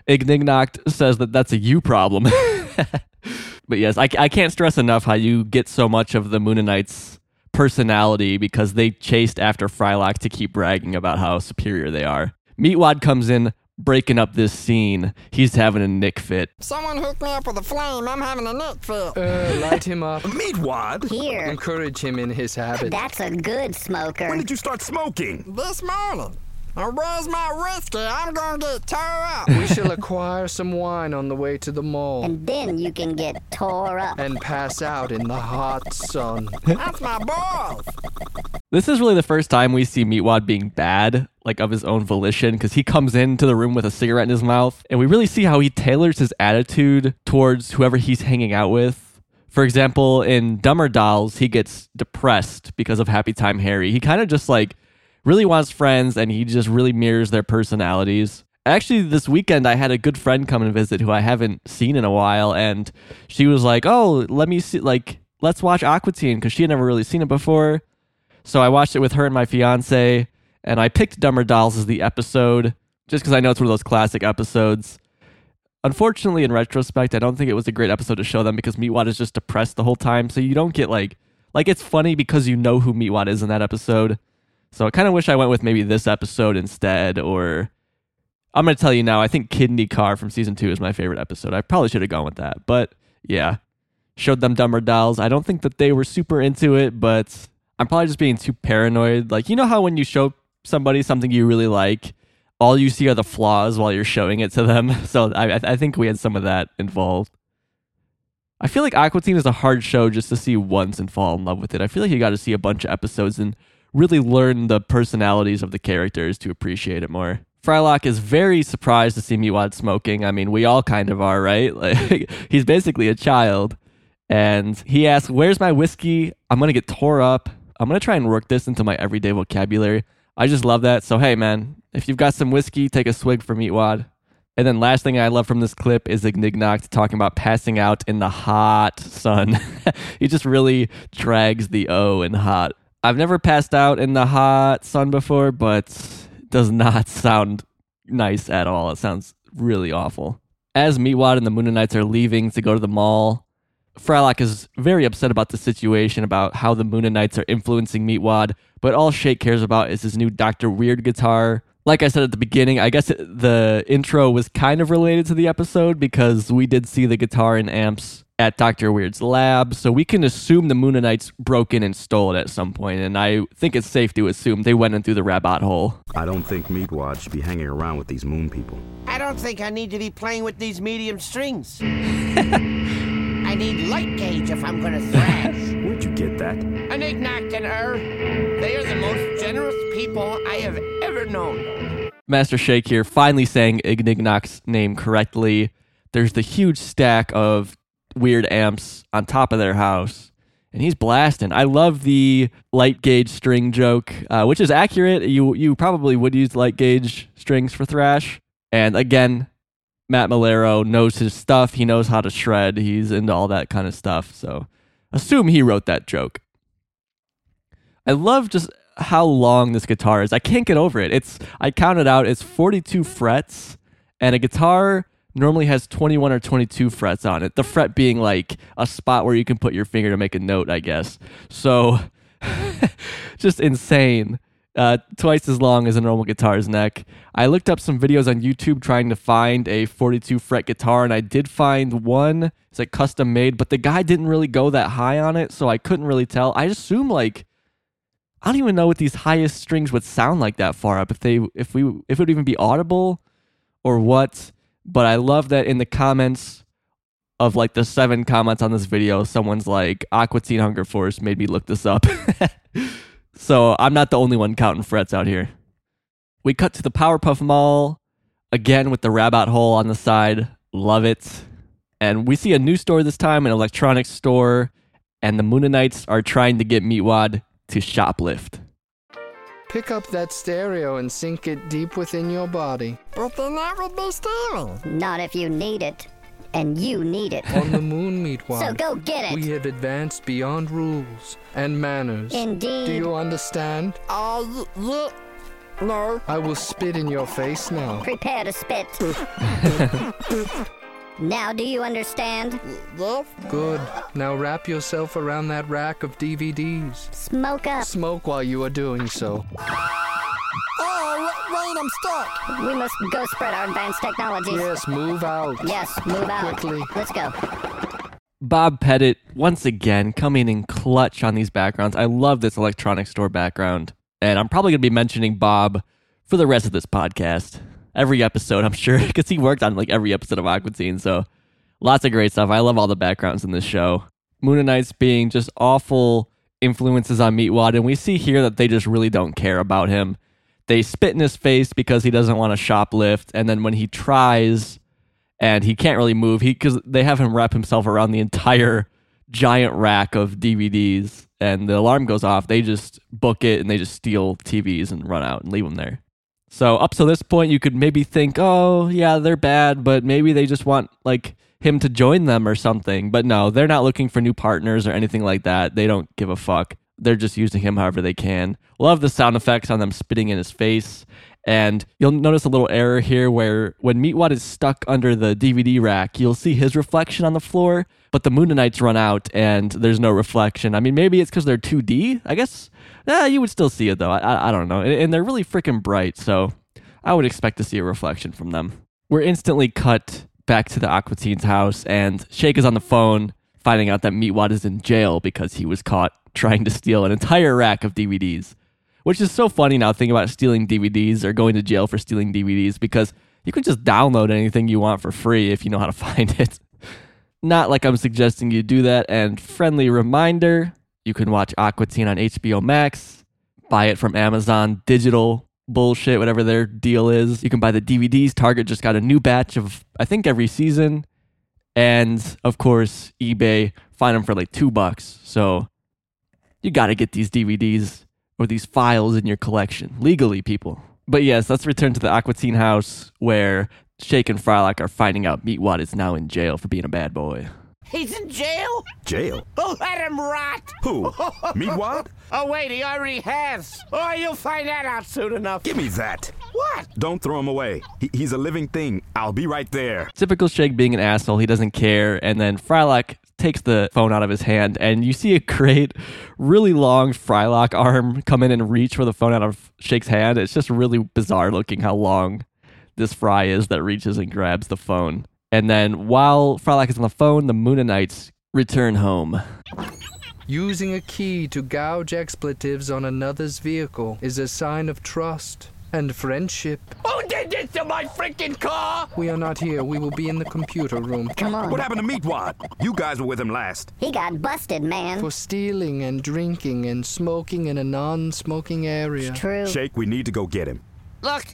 Ignignokt says that that's a you problem. but yes, I, I can't stress enough how you get so much of the Mooninites' personality because they chased after Frylock to keep bragging about how superior they are. Meatwad comes in, breaking up this scene. He's having a nick fit. Someone hook me up with a flame. I'm having a nick fit. Uh, light him up. Meatwad? Here. Encourage him in his habit. That's a good smoker. When did you start smoking? This morning. Now, where's my whiskey? I'm gonna get tore up. We shall acquire some wine on the way to the mall And then you can get tore up. and pass out in the hot sun. That's my boys. This is really the first time we see Meatwad being bad, like of his own volition, because he comes into the room with a cigarette in his mouth, and we really see how he tailors his attitude towards whoever he's hanging out with. For example, in Dumber Dolls, he gets depressed because of Happy Time Harry. He kind of just like really wants friends, and he just really mirrors their personalities. Actually, this weekend I had a good friend come and visit who I haven't seen in a while, and she was like, "Oh, let me see, like, let's watch Aqua Teen," because she had never really seen it before. So I watched it with her and my fiance, and I picked Dumber Dolls as the episode just because I know it's one of those classic episodes. Unfortunately, in retrospect, I don't think it was a great episode to show them because Meatwad is just depressed the whole time. So you don't get like, like it's funny because you know who Meatwad is in that episode. So I kind of wish I went with maybe this episode instead, or I'm going to tell you now, I think Kidney Car from season two is my favorite episode. I probably should have gone with that, but yeah. Showed them Dumber Dolls. I don't think that they were super into it, but I'm probably just being too paranoid. Like, you know how when you show somebody something you really like, all you see are the flaws while you're showing it to them. So I, I think we had some of that involved. I feel like Aqua Teen is a hard show just to see once and fall in love with it. I feel like you got to see a bunch of episodes and really learn the personalities of the characters to appreciate it more. Frylock is very surprised to see Meatwad smoking. I mean, we all kind of are, right? Like he's basically a child. And he asks, Where's my whiskey? I'm gonna get tore up. I'm gonna try and work this into my everyday vocabulary. I just love that. So hey man, if you've got some whiskey, take a swig for Meatwad. And then last thing I love from this clip is Ignignokt talking about passing out in the hot sun. he just really drags the O in hot. I've never passed out in the hot sun before, but it does not sound nice at all. It sounds really awful. As Meatwad and the Mooninites are leaving to go to the mall, Frylock is very upset about the situation, about how the Mooninites are influencing Meatwad, but all Shake cares about is his new Dr. Weird guitar. Like I said at the beginning, I guess the intro was kind of related to the episode because we did see the guitar and amps at Dr. Weird's lab, so we can assume the Mooninites broke in and stole it at some point, and I think it's safe to assume they went in through the rabbit hole. I don't think Meatwad should be hanging around with these moon people. I don't think I need to be playing with these medium strings. I need light gauge if I'm gonna thrash. Where'd you get that? An Ignact and Ur, they are the most generous people I have ever known. Master Shake here, finally saying Ignignokt's name correctly. There's the huge stack of weird amps on top of their house, and he's blasting. I love the light gauge string joke, uh, which is accurate. You you probably would use light gauge strings for thrash. And again, Matt Maiellaro knows his stuff. He knows how to shred. He's into all that kind of stuff. So assume he wrote that joke. I love just how long this guitar is. I can't get over it. It's I counted out. It's 42 frets, and a guitar normally has 21 or 22 frets on it. The fret being like a spot where you can put your finger to make a note, I guess. So just insane. uh, twice as long as a normal guitar's neck. I looked up some videos on YouTube trying to find a 42 fret guitar, and I did find one. It's like custom made, but the guy didn't really go that high on it, so I couldn't really tell. I assume like I don't even know what these highest strings would sound like that far up. If they, if we, if it would even be audible, or what. But I love that in the comments of like the seven comments on this video, someone's like, Aqua Teen Hunger Force made me look this up. so I'm not the only one counting frets out here. We cut to the Powerpuff Mall again with the rabbit hole on the side. Love it. And we see a new store this time, an electronics store, and the Mooninites are trying to get Meatwad to shoplift. Pick up that stereo and sink it deep within your body. But then that would be stealing. Not if you need it. And you need it. On the moon, Meatwad. So go get it. We have advanced beyond rules and manners. Indeed. Do you understand? Uh, y- y- no. I will spit in your face now. Prepare to spit. now do you understand? Yes? Good. Now wrap yourself around that rack of DVDs. Smoke up. Smoke while you are doing so. Oh, wait, I'm stuck. We must go spread our advanced technologies. Yes, move out. Yes, move out. Quickly. Let's go. Bob Pettit, once again, coming in clutch on these backgrounds. I love this electronic store background. And I'm probably going to be mentioning Bob for the rest of this podcast. Every episode, I'm sure, because he worked on like every episode of Aqua Teen. So lots of great stuff. I love all the backgrounds in this show. Mooninites being just awful influences on Meatwad. And we see here that they just really don't care about him. They spit in his face because he doesn't want to shoplift. And then when he tries and he can't really move, he because they have him wrap himself around the entire giant rack of DVDs and the alarm goes off, they just book it and they just steal TVs and run out and leave them there. So up to this point, you could maybe think, oh yeah, they're bad, but maybe they just want like him to join them or something. But no, they're not looking for new partners or anything like that. They don't give a fuck. They're just using him however they can. Love the sound effects on them spitting in his face. And you'll notice a little error here where when Meatwad is stuck under the DVD rack, you'll see his reflection on the floor, but the Mooninites run out and there's no reflection. I mean, maybe it's because they're 2D. I guess eh, you would still see it though. I, I, I don't know. And, and they're really freaking bright, so I would expect to see a reflection from them. We're instantly cut back to the Aqua Teen's house, and Shake is on the phone finding out that Meatwad is in jail because he was caught trying to steal an entire rack of DVDs which is so funny now thinking about stealing DVDs or going to jail for stealing DVDs because you can just download anything you want for free if you know how to find it. Not like I'm suggesting you do that. And friendly reminder you can watch Aqua Teen on HBO Max, buy it from Amazon digital bullshit, whatever their deal is. You can buy the DVDs. Target just got a new batch of, I think, every season. And of course, eBay, find them for like two bucks. So you got to get these DVDs or these files in your collection legally, people. But yes, let's return to the Aqua Teen house where Shake and Frylock are finding out Meatwad is now in jail for being a bad boy. He's in jail? Jail? Oh, let him rot! Who? Meatwad? Oh, wait, he already has. Oh, you'll find that out soon enough. Give me that. What? Don't throw him away. He- he's a living thing. I'll be right there. Typical Shake being an asshole, he doesn't care, and then Frylock takes the phone out of his hand, and you see a great, really long Frylock arm come in and reach for the phone out of Shake's hand. It's just really bizarre looking how long this Fry is that reaches and grabs the phone. And then while Frylock is on the phone, the Mooninites return home. Using a key to gouge expletives on another's vehicle is a sign of trust and friendship. Who did this to my freaking car? We are not here. We will be in the computer room. Come on. What happened to Meatwad? You guys were with him last. He got busted, man. For stealing and drinking and smoking in a non smoking area. True. Shake, we need to go get him. Look,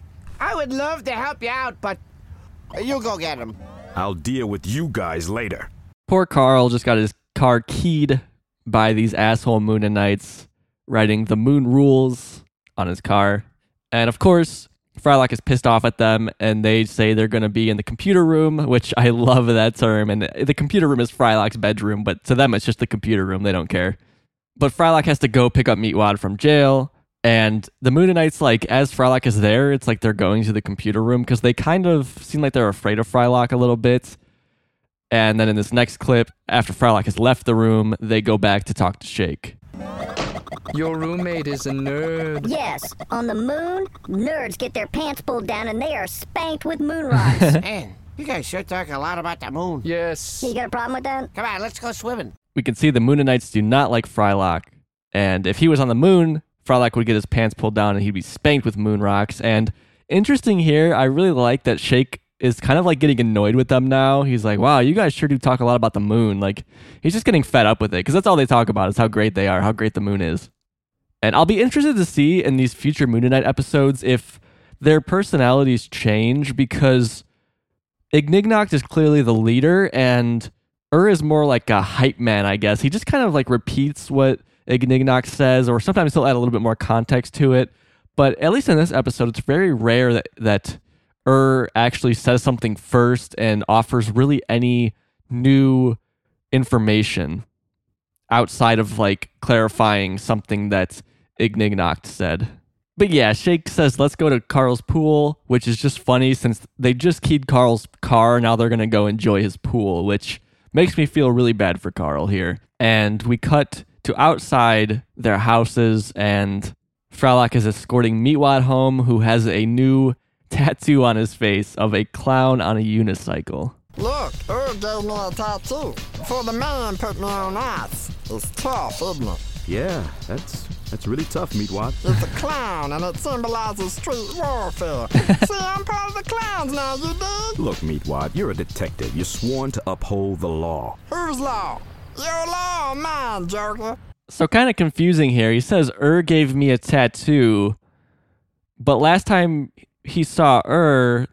I would love to help you out, but you go get him. I'll deal with you guys later. Poor Carl just got his car keyed by these asshole Mooninites writing the moon rules on his car. And of course, Frylock is pissed off at them and they say they're going to be in the computer room, which I love that term. And the computer room is Frylock's bedroom, but to them it's just the computer room. They don't care. But Frylock has to go pick up Meatwad from jail. And the Mooninites, like, as Frylock is there, it's like they're going to the computer room because they kind of seem like they're afraid of Frylock a little bit. And then in this next clip, after Frylock has left the room, they go back to talk to Shake. Your roommate is a nerd. Yes, on the moon, nerds get their pants pulled down and they are spanked with moon rocks. Man, you guys sure talk a lot about the moon. Yes. you got a problem with that? Come on, let's go swimming. We can see the Mooninites do not like Frylock. And if he was on the moon, Frylock would get his pants pulled down and he'd be spanked with moon rocks. And interesting here, I really like that Shake is kind of like getting annoyed with them now. He's like, wow, you guys sure do talk a lot about the moon. Like, he's just getting fed up with it because that's all they talk about is how great they are, how great the moon is. And I'll be interested to see in these future Mooninite episodes if their personalities change because Ignignokt is clearly the leader and Err is more like a hype man, I guess. He just kind of like repeats what Ignignokt says, or sometimes he'll add a little bit more context to it. But at least in this episode, it's very rare that that Err actually says something first and offers really any new information outside of like clarifying something that Ignignokt said. But yeah, Shake says, let's go to Carl's pool, which is just funny since they just keyed Carl's car. Now they're going to go enjoy his pool, which makes me feel really bad for Carl here. And we cut to outside their houses, and Frylock is escorting Meatwad home, who has a new tattoo on his face of a clown on a unicycle. Look, Herb gave me a tattoo. For the man put me on ice. It's tough, isn't it? Yeah, that's that's really tough, Meatwad. It's a clown and it symbolizes street warfare. See, I'm part of the clowns now, you dig? Look, Meatwad, you're a detective. You're sworn to uphold the law. Whose law? Mine, Joker? So kind of confusing here. He says Err gave me a tattoo, but last time he saw Err,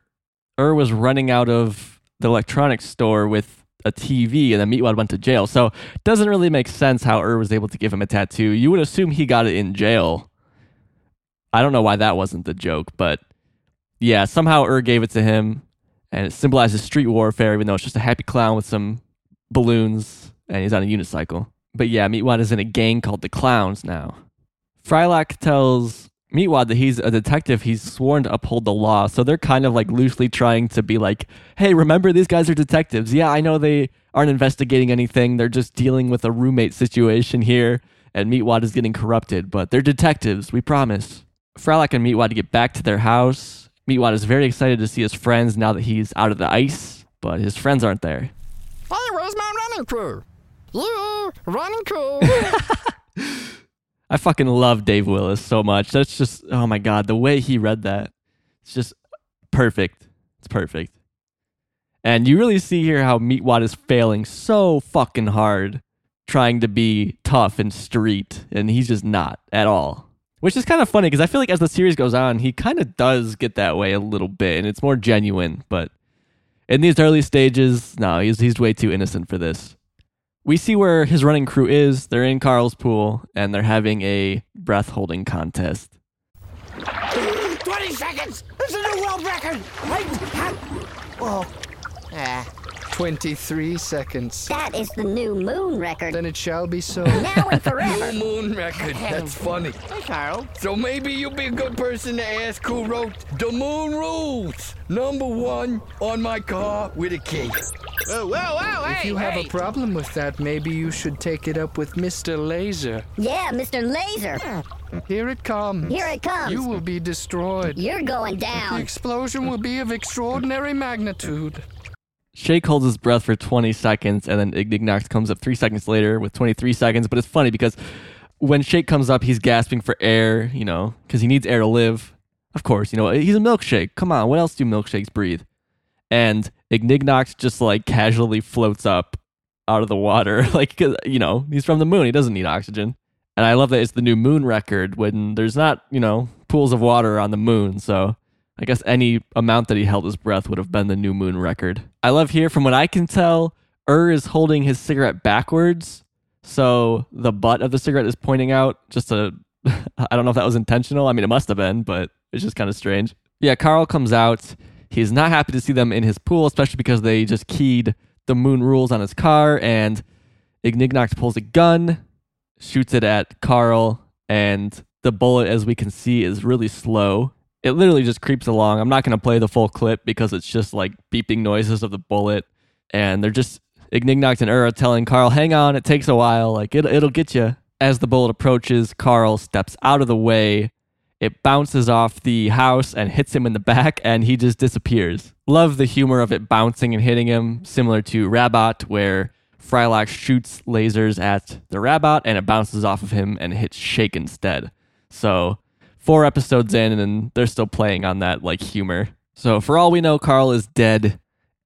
Err was running out of the electronics store with a TV, and then Meatwad went to jail. So it doesn't really make sense how Err was able to give him a tattoo. You would assume he got it in jail. I don't know why that wasn't the joke, but yeah, somehow Err gave it to him, and it symbolizes street warfare, even though it's just a happy clown with some balloons, and he's on a unicycle. But yeah, Meatwad is in a gang called the Clowns now. Frylock tells Meatwad that he's a detective. He's sworn to uphold the law. So they're kind of like loosely trying to be like, hey, remember these guys are detectives. Yeah, I know they aren't investigating anything. They're just dealing with a roommate situation here. And Meatwad is getting corrupted, but they're detectives. We promise. Frylock and Meatwad get back to their house. Meatwad is very excited to see his friends now that he's out of the ice, but his friends aren't there. Hey, where's my running crew? Running crew. I fucking love Dave Willis so much. That's just oh my god, the way he read that. It's just perfect. It's perfect. And you really see here how Meatwad is failing so fucking hard trying to be tough and street and he's just not at all. Which is kind of funny because I feel like as the series goes on, he kind of does get that way a little bit and it's more genuine, but in these early stages, no, he's he's way too innocent for this we see where his running crew is. They're in Carl's pool and they're having a breath holding contest. 20 seconds! It's a new world record! Wait! Whoa. Ah. 23 seconds. That is the new moon record. Then it shall be so. Now and forever. New moon record. That's funny. Hey, Carl. So maybe you'll be a good person to ask who wrote The Moon Rules. Number one on my car with a key. Whoa, whoa, whoa, If hey, you have hey. a problem with that, maybe you should take it up with Mr. Laser. Yeah, Mr. Laser. Here it comes. Here it comes. You will be destroyed. You're going down. The explosion will be of extraordinary magnitude. Shake holds his breath for 20 seconds, and then Ignignokt comes up three seconds later with 23 seconds. But it's funny because when Shake comes up, he's gasping for air, you know, because he needs air to live. Of course, you know, he's a milkshake. Come on, what else do milkshakes breathe? And Ignignokt just like casually floats up out of the water. like, you know, he's from the moon. He doesn't need oxygen. And I love that it's the new moon record when there's not, you know, pools of water on the moon. So I guess any amount that he held his breath would have been the new moon record. I love here, from what I can tell, Err is holding his cigarette backwards. So the butt of the cigarette is pointing out. Just a, I don't know if that was intentional. I mean, it must have been, but it's just kind of strange. Yeah, Carl comes out. He's not happy to see them in his pool, especially because they just keyed the moon rules on his car. And Ignignokt pulls a gun, shoots it at Carl, and the bullet, as we can see, is really slow. It literally just creeps along. I'm not going to play the full clip because it's just like beeping noises of the bullet. And they're just, Ignignokt and Ura telling Carl, hang on, it takes a while. Like, it, it'll get you. As the bullet approaches, Carl steps out of the way. It bounces off the house and hits him in the back, and he just disappears. Love the humor of it bouncing and hitting him, similar to Rabbot, where Frylock shoots lasers at the Rabbot and it bounces off of him and hits Shake instead. So, four episodes in, and they're still playing on that like humor. So, for all we know, Carl is dead,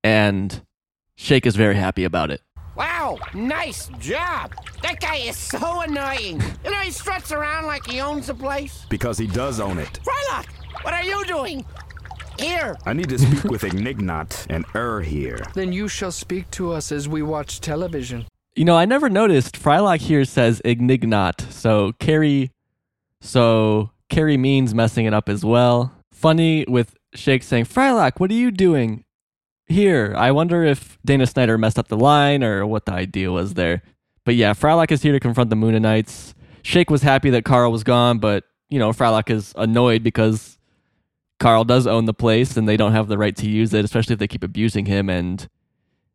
and Shake is very happy about it. Wow, nice job. That guy is so annoying. You know, he struts around like he owns the place. Because he does own it. Frylock, what are you doing? Here. I need to speak with Ignignot and Err here. Then you shall speak to us as we watch television. You know, I never noticed Frylock here says Ignignot, so Carey, so Carey Means messing it up as well. Funny with Shake saying, Frylock, what are you doing here? I wonder if Dana Snyder messed up the line or what the idea was there. But yeah, Frylock is here to confront the Mooninites. Shake was happy that Carl was gone, but, you know, Frylock is annoyed because Carl does own the place and they don't have the right to use it, especially if they keep abusing him. And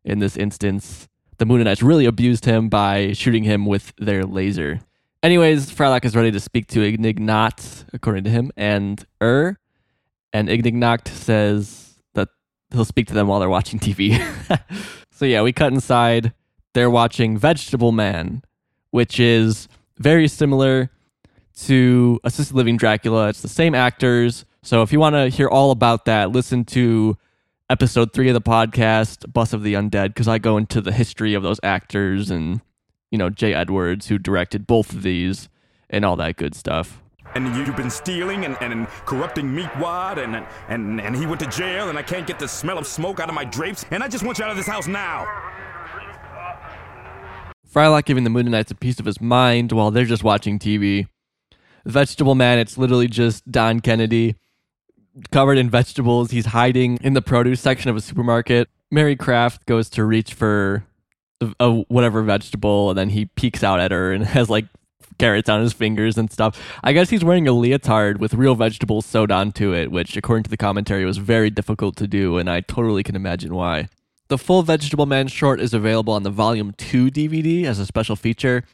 in this instance, the Mooninites really abused him by shooting him with their laser. Anyways, Frylock is ready to speak to Ignignot, according to him, and Err. And Ignignot says that he'll speak to them while they're watching TV. so yeah, we cut inside. They're watching Vegetable Man, which is very similar to Assisted Living Dracula. It's the same actors. So if you want to hear all about that, listen to episode three of the podcast, Bus of the Undead, because I go into the history of those actors and, you know, Jay Edwards, who directed both of these and all that good stuff. And you've been stealing and, and corrupting Meatwad, and, and, and he went to jail, and I can't get the smell of smoke out of my drapes, and I just want you out of this house now. Frylock giving the Mooninites a piece of his mind while they're just watching TV. Vegetable Man, it's literally just Don Kennedy covered in vegetables. He's hiding in the produce section of a supermarket. Mary Kraft goes to reach for a, whatever vegetable, and then he peeks out at her and has like carrots on his fingers and stuff. I guess he's wearing a leotard with real vegetables sewed onto it, which, according to the commentary, was very difficult to do, and I totally can imagine why. The full Vegetable Man short is available on the Volume 2 DVD as a special feature.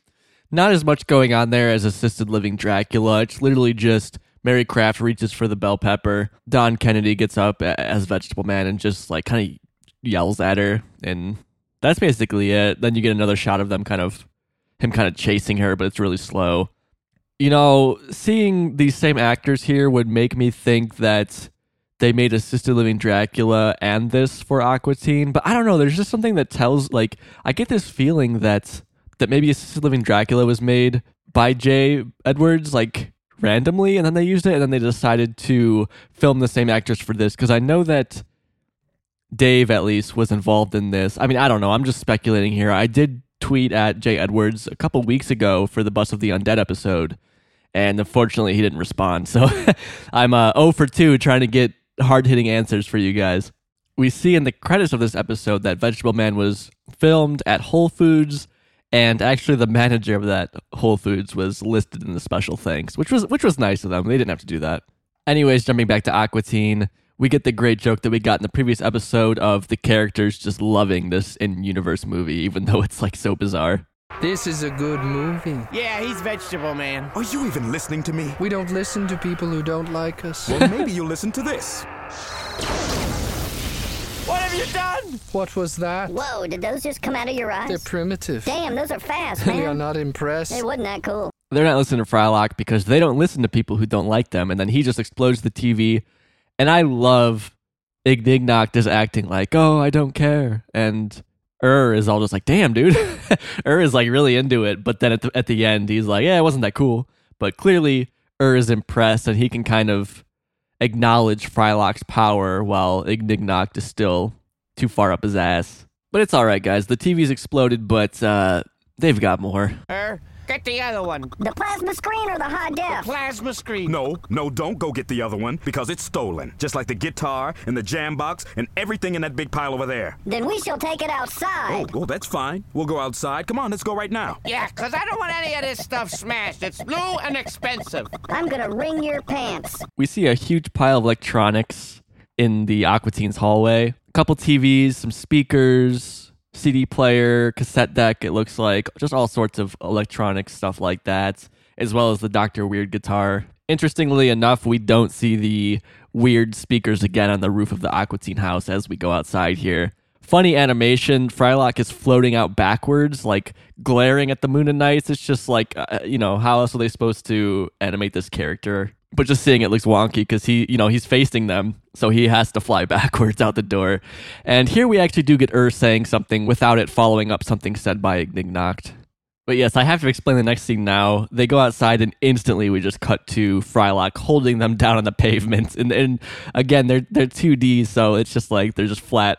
Not as much going on there as Assisted Living Dracula. It's literally just Mary Kraft reaches for the bell pepper. Don Kennedy gets up as Vegetable Man and just like kind of yells at her, and that's basically it. Then you get another shot of them kind of him kind of chasing her, but it's really slow. You know, seeing these same actors here would make me think that they made Assisted Living Dracula and this for Aqua Teen, but I don't know. There's just something that tells like I get this feeling that that maybe Assisted Living Dracula was made by Jay Edwards like randomly, and then they used it, and then they decided to film the same actors for this because I know that Dave at least was involved in this. I mean, I don't know. I'm just speculating here. I did tweet at Jay Edwards a couple weeks ago for the Bus of the Undead episode, and unfortunately he didn't respond. So I'm uh, 0 for 2 trying to get hard hitting answers for you guys. We see in the credits of this episode that Vegetable Man was filmed at Whole Foods, and actually the manager of that Whole Foods was listed in the special thanks, which was which was nice of them. They didn't have to do that. Anyways, jumping back to Aqua Teen, we get the great joke that we got in the previous episode of the characters just loving this in-universe movie, even though it's like so bizarre. This is a good movie. Yeah, he's Vegetable Man. Are you even listening to me? We don't listen to people who don't like us. Well, maybe you'll listen to this. What have you done? What was that? Whoa, did those just come out of your eyes? They're primitive. Damn, those are fast, man. We are not impressed. Hey, wasn't that cool? They're not listening to Frylock because they don't listen to people who don't like them, and then he just explodes the TV. And I love Ignignokt just acting like, "Oh, I don't care," and Err is all just like, "Damn, dude." Err is like really into it, but then at the at the end, he's like, "Yeah, it wasn't that cool." But clearly, Err is impressed, and he can kind of acknowledge Frylock's power, while Ignignokt is still too far up his ass. But it's all right, guys. The TV's exploded, but uh, they've got more. Her, get the other one. The plasma screen or the high def? Plasma screen. No, no, don't go get the other one because it's stolen. Just like the guitar and the jam box and everything in that big pile over there. Then we shall take it outside. oh, oh that's fine. We'll go outside. Come on, let's go right now. Yeah, 'cause I don't want any of this stuff smashed. It's new and expensive. I'm gonna wring your pants. we see a huge pile of electronics in the Aqua Teen's hallway. A couple TVs, some speakers, CD player, cassette deck, it looks like, just all sorts of electronic stuff like that, as well as the Dr. Weird guitar. Interestingly enough, we don't see the weird speakers again on the roof of the Aqua Teen house as we go outside here. Funny animation. Frylock is floating out backwards, like glaring at the Mooninites. It's just like, uh, you know, how else are they supposed to animate this character? But just seeing it looks wonky because he, you know, he's facing them, so he has to fly backwards out the door. And here we actually do get Err saying something without it following up something said by Ignignokt. But yes, I have to explain the next scene now. They go outside and instantly we just cut to Frylock holding them down on the pavement. And, and again, they're they're 2D, so it's just like they're just flat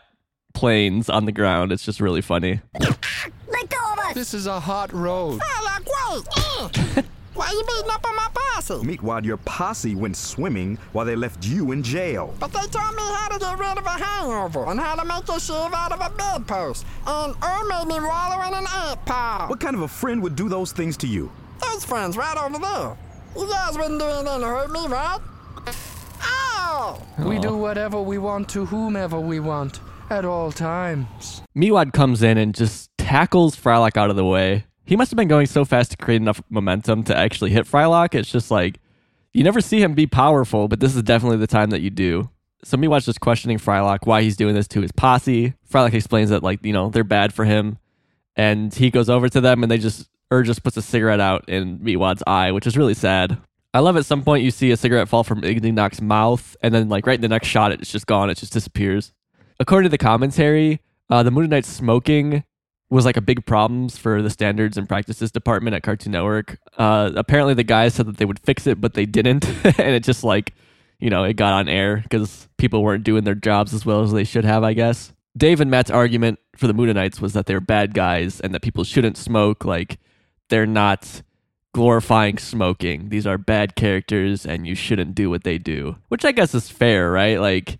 planes on the ground. It's just really funny. Let go of us! This is a hot road. Frylock, wait! Uh. Why you beating up on my posse? Meatwad, your posse went swimming while they left you in jail. But they taught me how to get rid of a hangover and how to make a shiv out of a bedpost. And Err made me wallow in an ant pile. What kind of a friend would do those things to you? Those friends right over there. You guys wouldn't do anything to hurt me, right? Ow! We do whatever we want to whomever we want at all times. Meatwad comes in and just tackles Frylock out of the way. He must have been going so fast to create enough momentum to actually hit Frylock. It's just like you never see him be powerful, but this is definitely the time that you do. So Meatwad's just questioning Frylock why he's doing this to his posse. Frylock explains that like you know they're bad for him, and he goes over to them and they just Err just puts a cigarette out in Meatwad's eye, which is really sad. I love at some point you see a cigarette fall from Ignignokt's mouth, and then like right in the next shot, it's just gone. It just disappears. According to the commentary, uh, the Mooninite smoking was like a big problem for the standards and practices department at Cartoon Network. Uh, apparently, the guys said that they would fix it, but they didn't, and it just like you know it got on air because people weren't doing their jobs as well as they should have, I guess. Dave and Matt's argument for the Mooninites was that they're bad guys and that people shouldn't smoke. Like they're not glorifying smoking. These are bad characters, and you shouldn't do what they do. Which I guess is fair, right? Like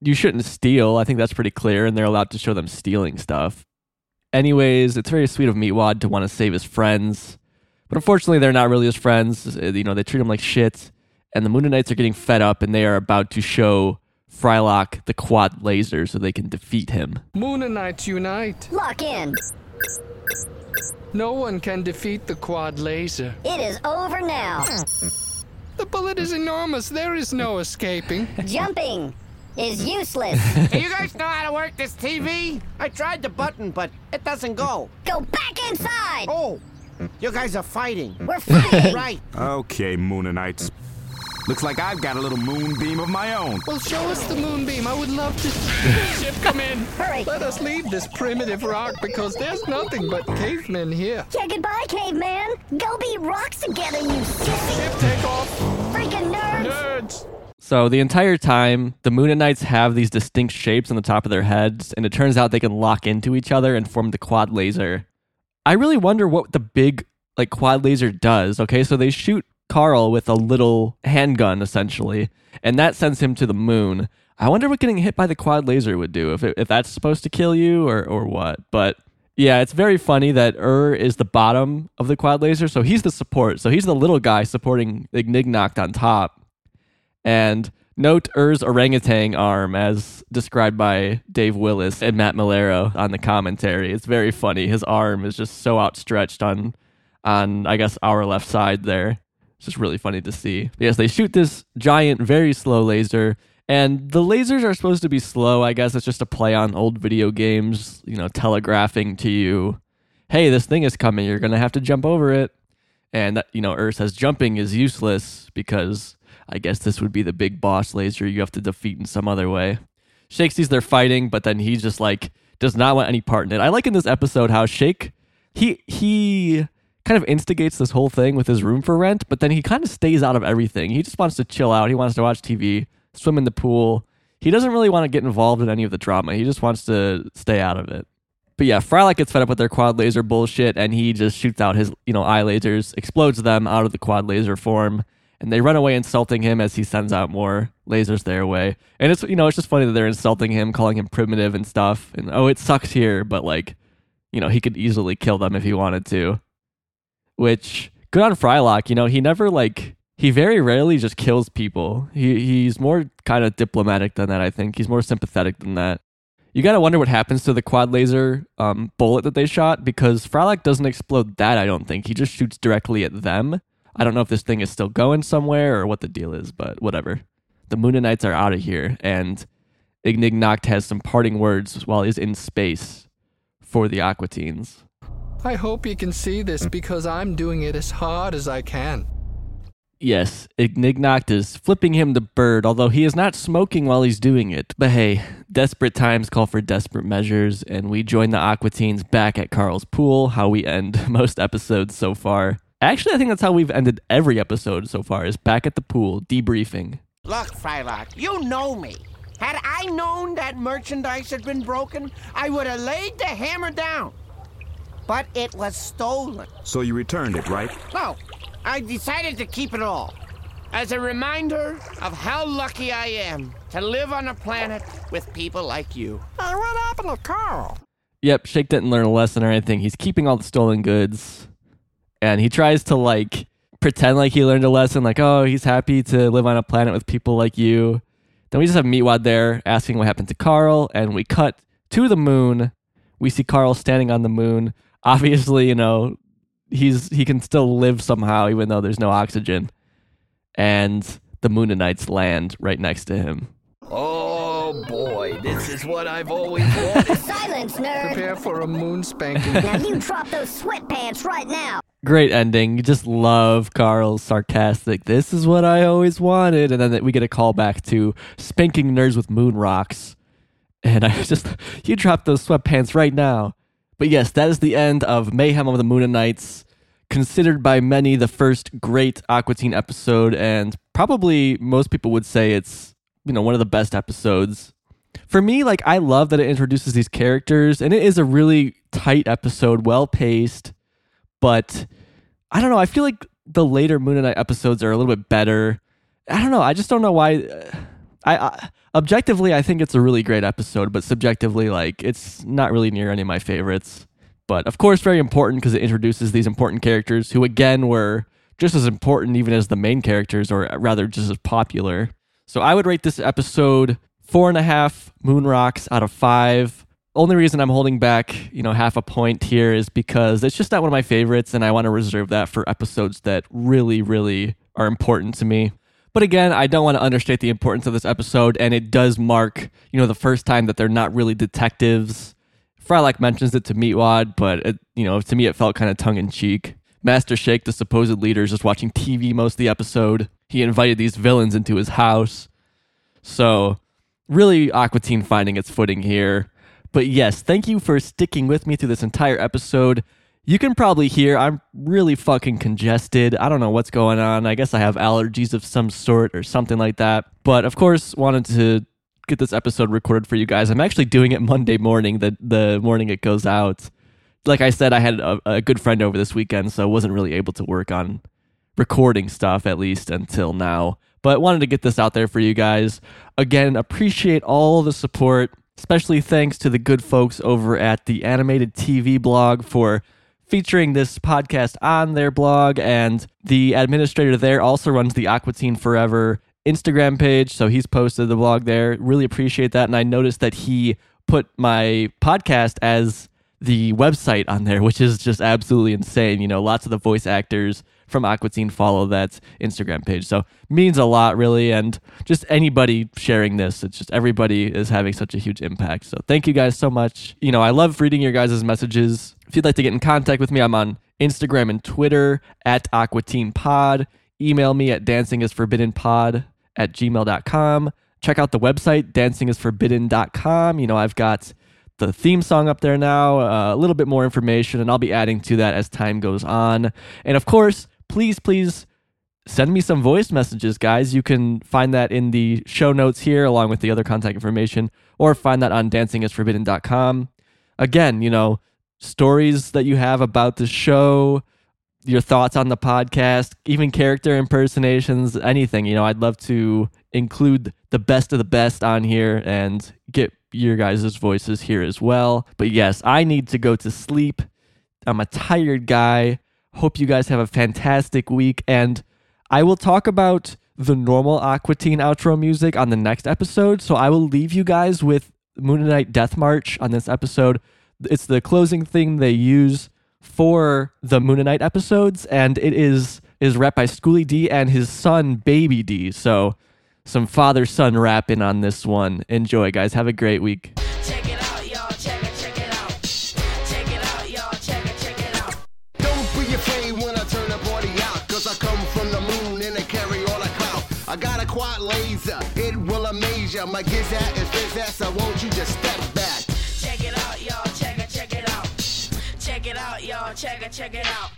you shouldn't steal. I think that's pretty clear, and they're allowed to show them stealing stuff. Anyways, it's very sweet of Meatwad to want to save his friends, but unfortunately, they're not really his friends. Uh, You know, they treat him like shit, and the Mooninites are getting fed up, and they are about to show Frylock the quad laser so they can defeat him. Mooninites unite. Lock in. No one can defeat the quad laser. It is over now. The bullet is enormous. There is no escaping. Jumping is useless. Do you guys know how to work this TV? I tried the button, but it doesn't go. Go back inside. Oh, you guys are fighting. We're fighting. Right. Okay, Mooninites. Looks like I've got a little moonbeam of my own. Well, show us the moonbeam. I would love to. Ship, come in. Hurry. Let us leave this primitive rock because there's nothing but cavemen here. Yeah, goodbye, caveman. Go be rocks together, you sissy Ship, take off. freaking nerds. Nerds. So the entire time, the Mooninites have these distinct shapes on the top of their heads, and it turns out they can lock into each other and form the quad laser. I really wonder what the big like quad laser does. Okay, so they shoot Carl with a little handgun essentially, and that sends him to the moon. I wonder what getting hit by the quad laser would do if it, if that's supposed to kill you or or what. But yeah, it's very funny that Err is the bottom of the quad laser, so he's the support. So he's the little guy supporting Ignignokt on top. And note Err's orangutan arm as described by Dave Willis and Matt Maiellaro on the commentary. It's very funny. His arm is just so outstretched on on I guess our left side there. It's just really funny to see. But yes, they shoot this giant, very slow laser. And the lasers are supposed to be slow. I guess it's just a play on old video games, you know, telegraphing to you, hey, this thing is coming. You're going to have to jump over it. And, that, you know, Err says jumping is useless because I guess this would be the big boss laser you have to defeat in some other way. Shake sees they're fighting, but then he's just like, does not want any part in it. I like in this episode how Shake, he, he, kind of instigates this whole thing with his room for rent, but then he kind of stays out of everything. He just wants to chill out. He wants to watch TV, swim in the pool. He doesn't really want to get involved in any of the drama. He just wants to stay out of it. But yeah, Frylock gets fed up with their quad laser bullshit and he just shoots out his, you know, eye lasers, explodes them out of the quad laser form, and they run away insulting him as he sends out more lasers their way. And it's you know, it's just funny that they're insulting him, calling him primitive and stuff. And oh, it sucks here, but like, you know, he could easily kill them if he wanted to which good on Frylock. You know, he never like he very rarely just kills people. He he's more kind of diplomatic than that. I think he's more sympathetic than that. You gotta wonder what happens to the quad laser um, bullet that they shot because Frylock doesn't explode that. I don't think he just shoots directly at them. I don't know if this thing is still going somewhere or what the deal is, but whatever. The Mooninites are out of here, and Ignignokt has some parting words while he's in space for the Aqua Teens. I hope you can see this because I'm doing it as hard as I can. Yes, Ignignokt is flipping him the bird, although he is not smoking while he's doing it. But hey, desperate times call for desperate measures, and we join the Aqua Teens back at Carl's pool, how we end most episodes so far. Actually, I think that's how we've ended every episode so far, is back at the pool, debriefing. Look, Frylock, you know me. Had I known that merchandise had been broken, I would have laid the hammer down. But it was stolen. So you returned it, right? No, I decided to keep it all. As a reminder of how lucky I am to live on a planet with people like you. Hey, what happened to Carl? Yep, Shake didn't learn a lesson or anything. He's keeping all the stolen goods. And he tries to like pretend like he learned a lesson, like, oh, he's happy to live on a planet with people like you. Then we just have Meatwad there asking what happened to Carl, and we cut to the moon. We see Carl standing on the moon. Obviously, you know, he's he can still live somehow, even though there's no oxygen. And the Mooninites land right next to him. Oh boy, this is what I've always wanted. Silence, nerd. Prepare for a moon spanking. Now you drop those sweatpants right now. Great ending. You just love Carl's sarcastic. This is what I always wanted, and then we get a call back to spanking nerds with moon rocks. And I just, you drop those sweatpants right now. But yes, that is the end of Mayhem of the Mooninites, considered by many the first great Aqua Teen episode, and probably most people would say it's you know one of the best episodes. For me, like I love that it introduces these characters, and it is a really tight episode, well paced but I don't know. I feel like the later Mooninite episodes are a little bit better. I don't know. I just don't know why. Uh, I, I objectively, I think it's a really great episode, but subjectively, like it's not really near any of my favorites. But of course, very important because it introduces these important characters who, again, were just as important even as the main characters, or uh, rather, just as popular. So I would rate this episode four and a half moon rocks out of five only reason I'm holding back, you know, half a point here is because it's just not one of my favorites, and I want to reserve that for episodes that really, really are important to me. But again, I don't want to understate the importance of this episode, and it does mark, you know, the first time that they're not really detectives. Frylock mentions it to Meatwad, but it, you know, to me it felt kind of tongue in cheek. Master Shake, the supposed leader, is just watching TV most of the episode. He invited these villains into his house, so really, Aqua Teen finding its footing here. But yes, thank you for sticking with me through this entire episode. You can probably hear I'm really fucking congested. I don't know what's going on. I guess I have allergies of some sort or something like that. But of course, wanted to get this episode recorded for you guys. I'm actually doing it Monday morning, the the morning it goes out. Like I said, I had a, a good friend over this weekend, so I wasn't really able to work on recording stuff at least until now. But wanted to get this out there for you guys. Again, appreciate all the support. Especially thanks to the good folks over at the Animated TV blog for featuring this podcast on their blog. And the administrator there also runs the Aqua Teen Forever Instagram page. So he's posted the blog there. Really appreciate that. And I noticed that he put my podcast as the website on there, which is just absolutely insane. You know, lots of the voice actors from Aqua Teen follow that Instagram page. So means a lot really and just anybody sharing this, it's just everybody is having such a huge impact. So thank you guys so much. You know, I love reading your guys' messages. If you'd like to get in contact with me, I'm on Instagram and Twitter at Aqua Teen Pod. Email me at dancingisforbiddenpod at gmail.com. Check out the website, dancingisforbidden.com. You know, I've got the theme song up there now, uh, a little bit more information, and I'll be adding to that as time goes on. And of course, please, please send me some voice messages, guys. You can find that in the show notes here, along with the other contact information, or find that on dancingisforbidden.com. Again, you know, stories that you have about the show, your thoughts on the podcast, even character impersonations, anything. You know, I'd love to include the best of the best on here and get your guys' voices here as well. But yes, I need to go to sleep. I'm a tired guy. Hope you guys have a fantastic week. And I will talk about the normal Aqua Teen outro music on the next episode. So I will leave you guys with Mooninite Death March on this episode. It's the closing thing they use for the Mooninite episodes, and it is is rap by Schoolly D and his son Baby D. So some father son rapping on this one. Enjoy, guys. Have a great week. Amaze ya. My gizzat is pizzazz, so won't you just step back? Check it out, y'all. Check it, check it out. Check it out, y'all. Check it, check it out.